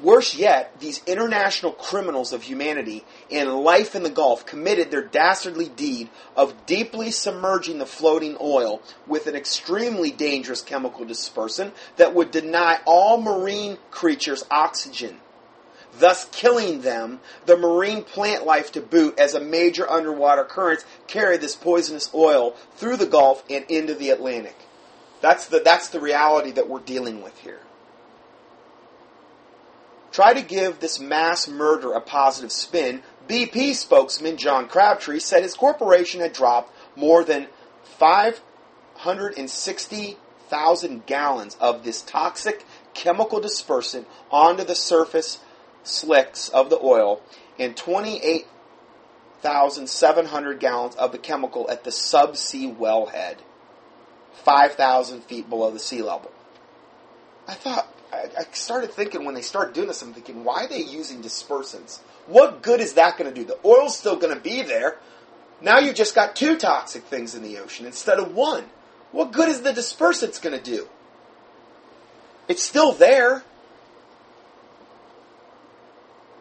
Worse yet, these international criminals of humanity and life in the Gulf committed their dastardly deed of deeply submerging the floating oil with an extremely dangerous chemical dispersant that would deny all marine creatures oxygen, thus killing them, the marine plant life to boot, as a major underwater currents carry this poisonous oil through the Gulf and into the Atlantic. That's the, that's the reality that we're dealing with here. Try to give this mass murder a positive spin. BP spokesman John Crabtree said his corporation had dropped more than 560,000 gallons of this toxic chemical dispersant onto the surface slicks of the oil and 28,700 gallons of the chemical at the subsea wellhead. 5,000 feet below the sea level. I thought, I, started thinking when they started doing this, I'm thinking, why are they using dispersants? What good is that going to do? The oil's still going to be there. Now you've just got two toxic things in the ocean instead of one. What good is the dispersants going to do? It's still there.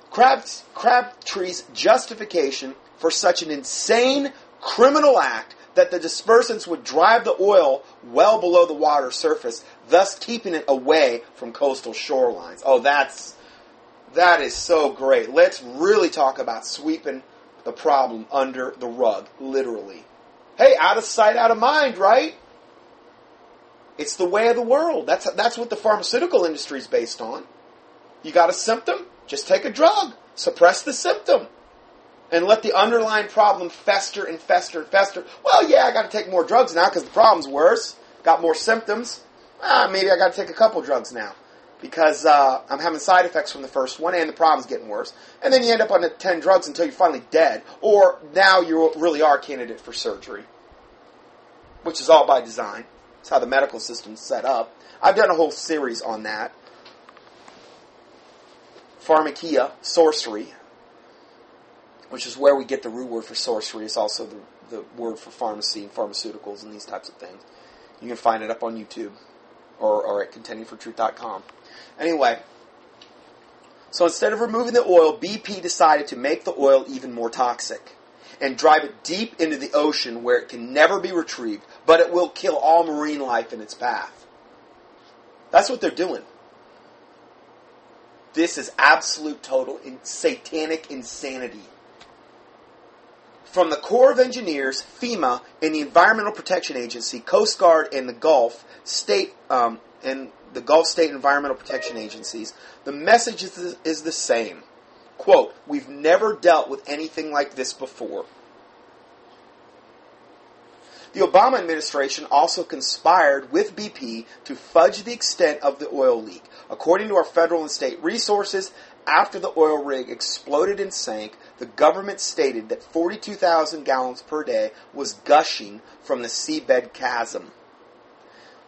Crab, Crabtree's justification for such an insane criminal act that the dispersants would drive the oil well below the water surface, thus keeping it away from coastal shorelines. Oh, that's that is so great. Let's really talk about sweeping the problem under the rug, literally. Hey, out of sight, out of mind, right? It's the way of the world. That's that's what the pharmaceutical industry is based on. You got a symptom? Just take a drug. Suppress the symptom and let the underlying problem fester and fester and fester. Well, yeah, I got to take more drugs now because the problem's worse. Got more symptoms. Ah, maybe I got to take a couple drugs now because uh, I'm having side effects from the first one and the problem's getting worse. And then you end up on the 10 drugs until you're finally dead, or now you really are a candidate for surgery, which is all by design. It's how the medical system's set up. I've done a whole series on that. Pharmakia, sorcery, which is where we get the root word for sorcery. It's also the, the word for pharmacy and pharmaceuticals and these types of things. You can find it up on YouTube or, or at contendingfortruth.com. Anyway, so instead of removing the oil, BP decided to make the oil even more toxic and drive it deep into the ocean where it can never be retrieved, but it will kill all marine life in its path. That's what they're doing. This is absolute total satanic insanity from the Corps of Engineers, FEMA, and the Environmental Protection Agency, Coast Guard, and the Gulf State um, and the Gulf State Environmental Protection Agencies, the message is is the same. Quote, we've never dealt with anything like this before. The Obama administration also conspired with BP to fudge the extent of the oil leak. According to our federal and state resources, after the oil rig exploded and sank, the government stated that 42,000 gallons per day was gushing from the seabed chasm.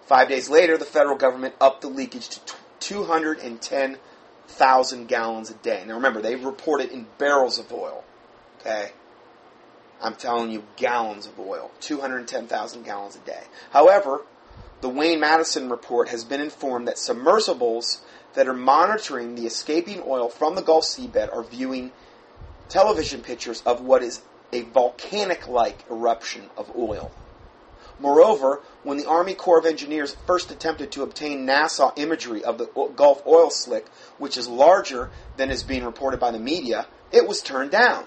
Five days later, the federal government upped the leakage to 210,000 gallons a day. Now remember, they reported in barrels of oil. Okay? I'm telling you, gallons of oil. 210,000 gallons a day. However, the Wayne Madsen report has been informed that submersibles that are monitoring the escaping oil from the Gulf seabed are viewing television pictures of what is a volcanic like eruption of oil. Moreover, when the Army Corps of Engineers first attempted to obtain NASA imagery of the Gulf oil slick, which is larger than is being reported by the media, it was turned down.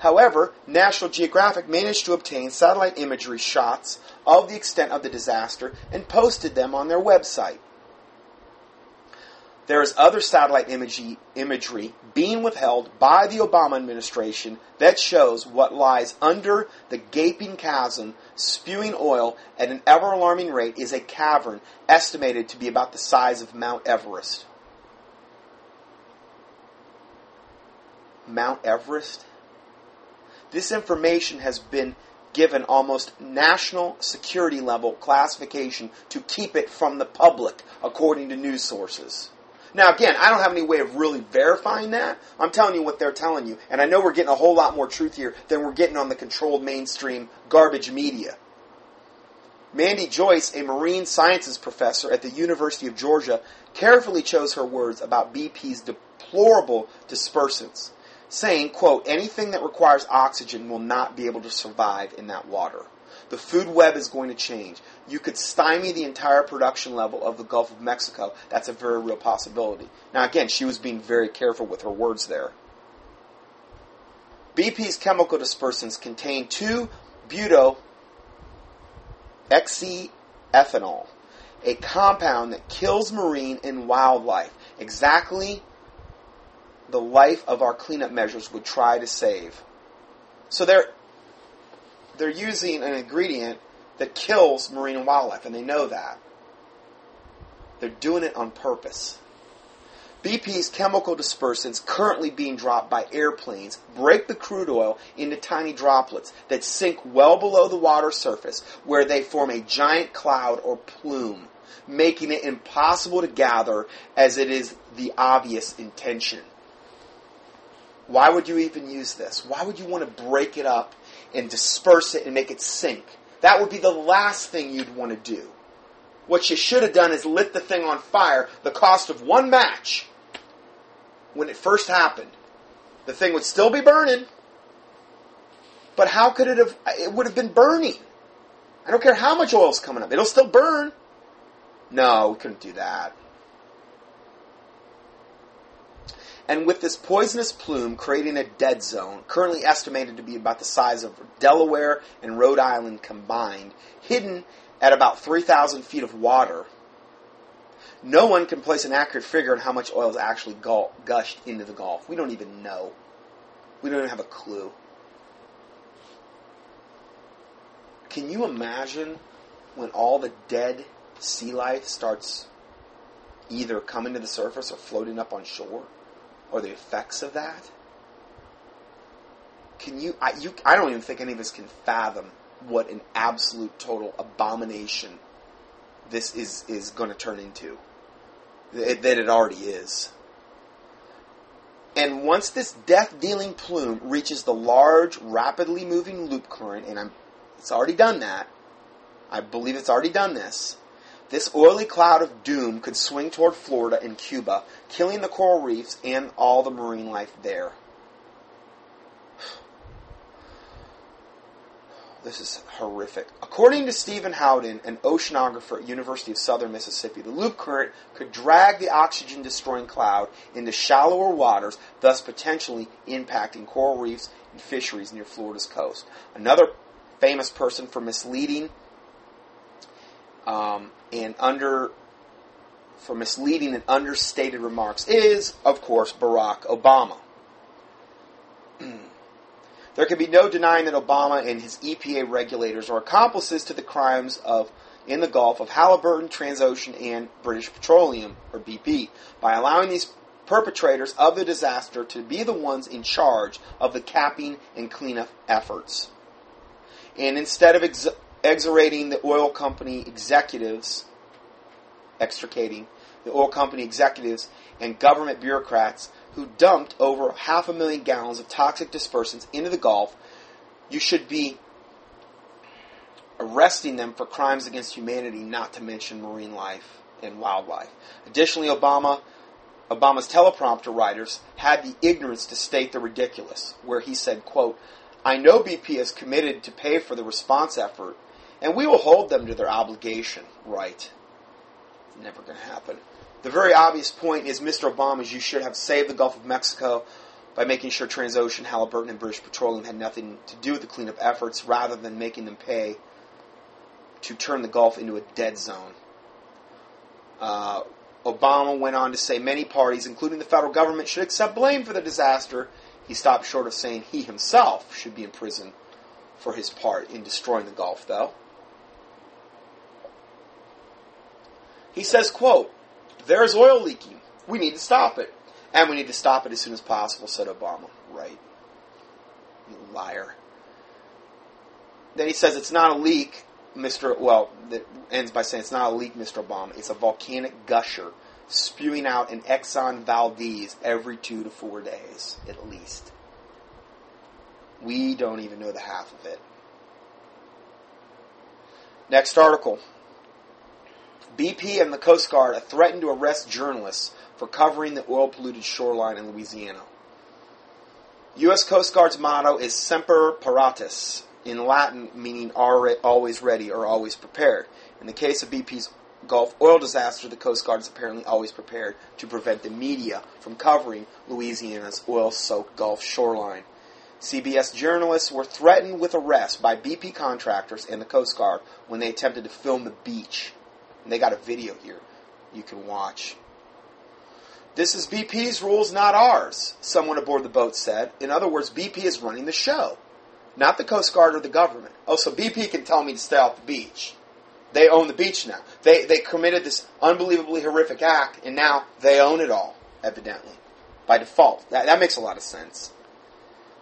However, National Geographic managed to obtain satellite imagery shots of the extent of the disaster and posted them on their website. There is other satellite imagery, imagery being withheld by the Obama administration that shows what lies under the gaping chasm spewing oil at an ever alarming rate is a cavern estimated to be about the size of Mount Everest. Mount Everest? This information has been given almost national security level classification to keep it from the public, according to news sources. Now, again, I don't have any way of really verifying that. I'm telling you what they're telling you. And I know we're getting a whole lot more truth here than we're getting on the controlled mainstream garbage media. Mandy Joye, a marine sciences professor at the University of Georgia, carefully chose her words about BP's deplorable dispersants, saying, quote, anything that requires oxygen will not be able to survive in that water. The food web is going to change. You could stymie the entire production level of the Gulf of Mexico. That's a very real possibility. Now, again, she was being very careful with her words there. BP's chemical dispersants contain 2 buto ethanol, a compound that kills marine and wildlife, exactly the life of our cleanup measures would try to save. So there they're using an ingredient that kills marine wildlife, and they know that. They're doing it on purpose. BP's chemical dispersants currently being dropped by airplanes break the crude oil into tiny droplets that sink well below the water surface where they form a giant cloud or plume, making it impossible to gather as it is the obvious intention. Why would you even use this? Why would you want to break it up and disperse it and make it sink. That would be the last thing you'd want to do. What you should have done is lit the thing on fire, the cost of one match when it first happened. The thing would still be burning, but how could it have? It would have been burning. I don't care how much oil's coming up, it'll still burn. No, we couldn't do that. And with this poisonous plume creating a dead zone, currently estimated to be about the size of Delaware and Rhode Island combined, hidden at about 3,000 feet of water, no one can place an accurate figure on how much oil is actually gushed into the Gulf. We don't even know. We don't even have a clue. Can you imagine when all the dead sea life starts either coming to the surface or floating up on shore? Or the effects of that. Can you I, you? I don't even think any of us can fathom what an absolute total abomination this is is going to turn into. It, that it already is. And once this death-dealing plume reaches the large, rapidly moving loop current, and I'm, it's already done that. I believe it's already done this. This oily cloud of doom could swing toward Florida and Cuba, killing the coral reefs and all the marine life there. This is horrific. According to Stephen Howden, an oceanographer at University of Southern Mississippi, the loop current could drag the oxygen-destroying cloud into shallower waters, thus potentially impacting coral reefs and fisheries near Florida's coast. Another famous person for misleading um, and under for misleading and understated remarks is, of course, Barack Obama. There can be no denying that Obama and his EPA regulators are accomplices to the crimes of in the Gulf of Halliburton, Transocean, and British Petroleum, or BP, by allowing these perpetrators of the disaster to be the ones in charge of the capping and cleanup efforts. And instead of ex- exonerating the oil company executives, extricating the oil company executives and government bureaucrats who dumped over half a million gallons of toxic dispersants into the Gulf, you should be arresting them for crimes against humanity, not to mention marine life and wildlife. Additionally, Obama Obama's teleprompter writers had the ignorance to state the ridiculous, where he said, quote, I know BP is committed to pay for the response effort, and we will hold them to their obligation. Right. Never going to happen. The very obvious point is Mr. Obama's you should have saved the Gulf of Mexico by making sure Transocean, Halliburton, and British Petroleum had nothing to do with the cleanup efforts rather than making them pay to turn the Gulf into a dead zone. Uh, Obama went on to say many parties, including the federal government, should accept blame for the disaster. He stopped short of saying he himself should be in prison for his part in destroying the Gulf, though. He says, quote, there's oil leaking. We need to stop it. And we need to stop it as soon as possible, said Obama. Right. You liar. Then he says it's not a leak. Mr. Well, that ends by saying it's not a leak, Mr. Obama. It's a volcanic gusher spewing out an Exxon Valdez every two to four days, at least. We don't even know the half of it. Next article. BP and the Coast Guard have threatened to arrest journalists for covering the oil polluted shoreline in Louisiana. U.S. Coast Guard's motto is Semper Paratus, in Latin meaning always ready or always prepared. In the case of BP's Gulf oil disaster, the Coast Guard is apparently always prepared to prevent the media from covering Louisiana's oil soaked Gulf shoreline. CBS journalists were threatened with arrest by BP contractors and the Coast Guard when they attempted to film the beach. And they got a video here you can watch. This is BP's rules, not ours, someone aboard the boat said. In other words, BP is running the show not the Coast Guard or the government. Oh, so BP can tell me to stay off the beach. They own the beach now. They they committed this unbelievably horrific act, and now they own it all, evidently, by default. That, that makes a lot of sense.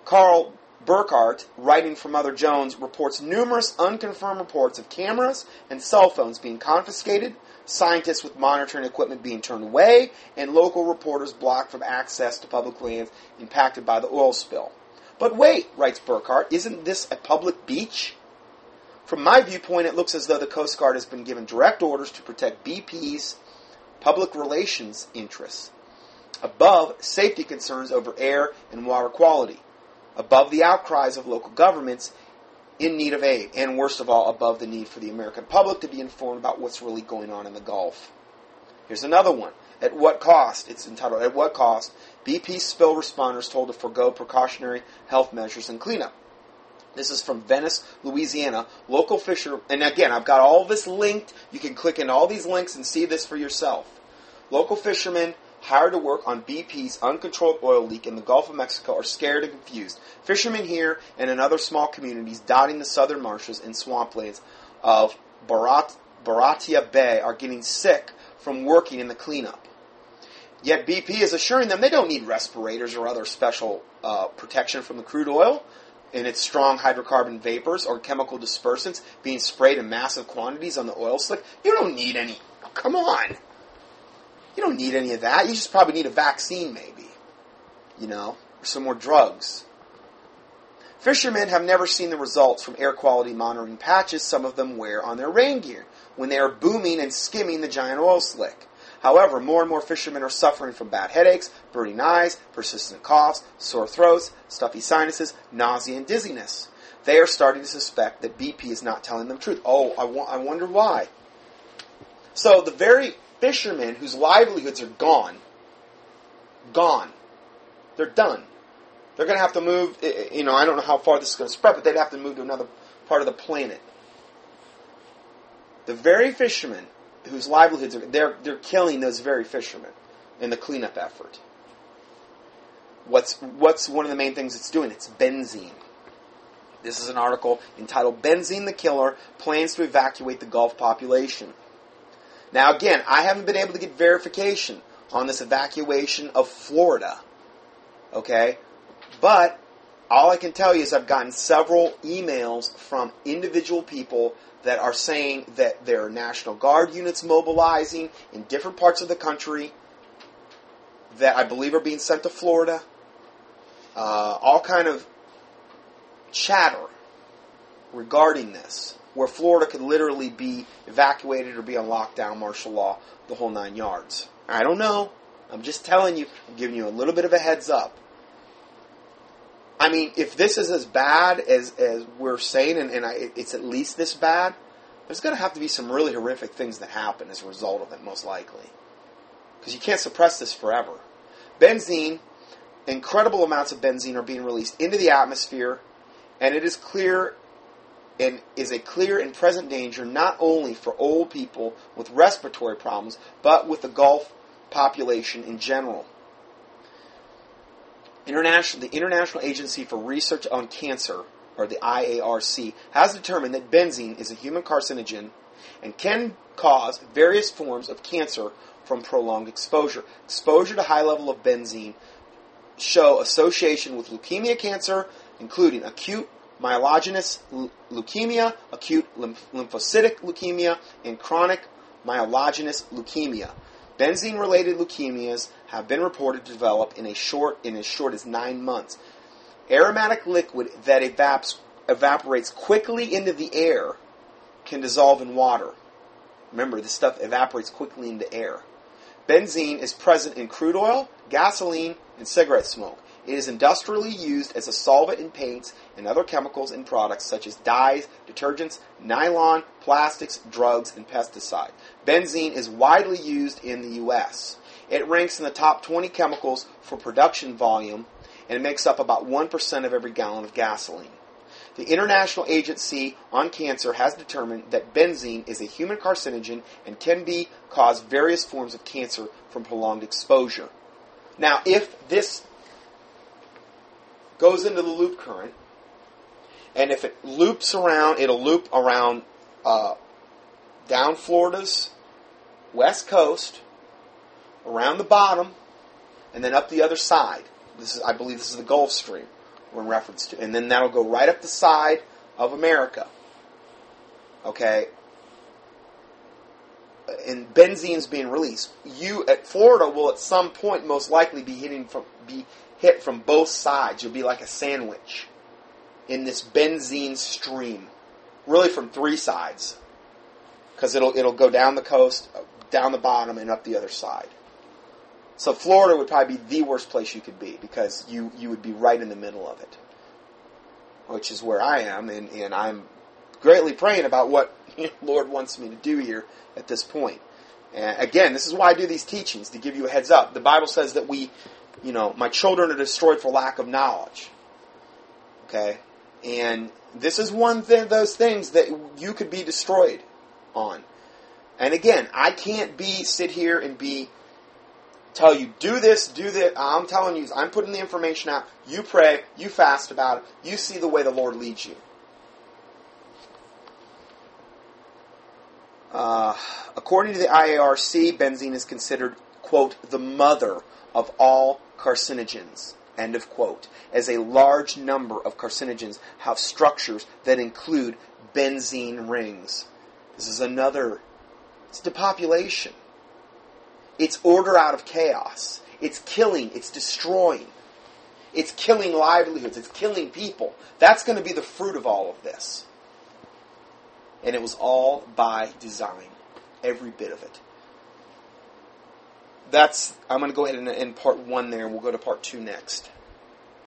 Carl Burkart, writing for Mother Jones, reports numerous unconfirmed reports of cameras and cell phones being confiscated, scientists with monitoring equipment being turned away, and local reporters blocked from access to public lands impacted by the oil spill. But wait, writes Burkart, isn't this a public beach? From my viewpoint, it looks as though the Coast Guard has been given direct orders to protect BP's public relations interests, above safety concerns over air and water quality, above the outcries of local governments in need of aid, and worst of all, above the need for the American public to be informed about what's really going on in the Gulf. Here's another one. At what cost? It's entitled At What Cost? BP spill responders told to forego precautionary health measures and cleanup. This is from Venice, Louisiana. Local fisher, and again, I've got all this linked. You can click in all these links and see this for yourself. Local fishermen hired to work on BP's uncontrolled oil leak in the Gulf of Mexico are scared and confused. Fishermen here and in other small communities dotting the southern marshes and swamplands of Barat, Baratia Bay are getting sick from working in the cleanup. Yet BP is assuring them they don't need respirators or other special uh, protection from the crude oil and its strong hydrocarbon vapors or chemical dispersants being sprayed in massive quantities on the oil slick. You don't need any. Come on. You don't need any of that. You just probably need a vaccine, maybe. You know, or some more drugs. Fishermen have never seen the results from air quality monitoring patches some of them wear on their rain gear when they are booming and skimming the giant oil slick. However, more and more fishermen are suffering from bad headaches, burning eyes, persistent coughs, sore throats, stuffy sinuses, nausea, and dizziness. They are starting to suspect that BP is not telling them the truth. Oh, I, wa- I wonder why. So the very fishermen whose livelihoods are gone, gone, they're done. They're going to have to move, you know, I don't know how far this is going to spread, but they'd have to move to another part of the planet. The very fishermen whose livelihoods are they're they're killing those very fishermen in the cleanup effort. What's what's one of the main things it's doing? It's benzene. This is an article entitled Benzene the Killer Plans to Evacuate the Gulf Population. Now, again, I haven't been able to get verification on this evacuation of Florida. Okay? But all I can tell you is I've gotten several emails from individual people that are saying that there are National Guard units mobilizing in different parts of the country that I believe are being sent to Florida. Uh, all kind of chatter regarding this, where Florida could literally be evacuated or be on lockdown, martial law, the whole nine yards. I don't know. I'm just telling you, I'm giving you a little bit of a heads up. I mean, if this is as bad as, as we're saying, and, and I, it's at least this bad, there's going to have to be some really horrific things that happen as a result of it, most likely. Because you can't suppress this forever. Benzene, incredible amounts of benzene are being released into the atmosphere, and it is clear and is a clear and present danger not only for old people with respiratory problems, but with the Gulf population in general. International, the International Agency for Research on Cancer, or the IARC, has determined that benzene is a human carcinogen and can cause various forms of cancer from prolonged exposure. Exposure to high level of benzene show association with leukemia cancer, including acute myelogenous leukemia, acute lymphocytic leukemia, and chronic myelogenous leukemia. Benzene related leukemias have been reported to develop in a short in as short as nine months. Aromatic liquid that evaps, evaporates quickly into the air can dissolve in water. Remember, this stuff evaporates quickly into air. Benzene is present in crude oil, gasoline, and cigarette smoke. It is industrially used as a solvent in paints and other chemicals and products such as dyes, detergents, nylon, plastics, drugs, and pesticides. Benzene is widely used in the U.S. It ranks in the top 20 chemicals for production volume and it makes up about 1% of every gallon of gasoline. The International Agency on Cancer has determined that benzene is a human carcinogen and can be cause various forms of cancer from prolonged exposure. Now, if this goes into the loop current, and if it loops around, it'll loop around uh, down Florida's west coast, around the bottom, and then up the other side. This is, I believe, this is the Gulf Stream we're in reference to, and then that'll go right up the side of America. Okay, and benzene's being released. You at Florida will at some point most likely be hitting from be hit from both sides. You'll be like a sandwich in this benzene stream, really from three sides, because it'll it'll go down the coast, down the bottom, and up the other side. So Florida would probably be the worst place you could be because you you would be right in the middle of it, which is where I am, and, and I'm greatly praying about what Lord wants me to do here at this point. And again, this is why I do these teachings to give you a heads up. The Bible says that we you know, my children are destroyed for lack of knowledge. Okay? And this is one of those things that you could be destroyed on. And again, I can't be sit here and be tell you do this, do that. I'm telling you, I'm putting the information out. You pray, you fast about it, you see the way the Lord leads you. Uh, according to the IARC, benzene is considered, quote, the mother of all carcinogens. End of quote. As a large number of carcinogens have structures that include benzene rings. This is another. It's depopulation. It's order out of chaos. It's killing. It's destroying. It's killing livelihoods. It's killing people. That's going to be the fruit of all of this. And it was all by design. Every bit of it that's I'm going to go ahead and end part one there, and we'll go to part two next.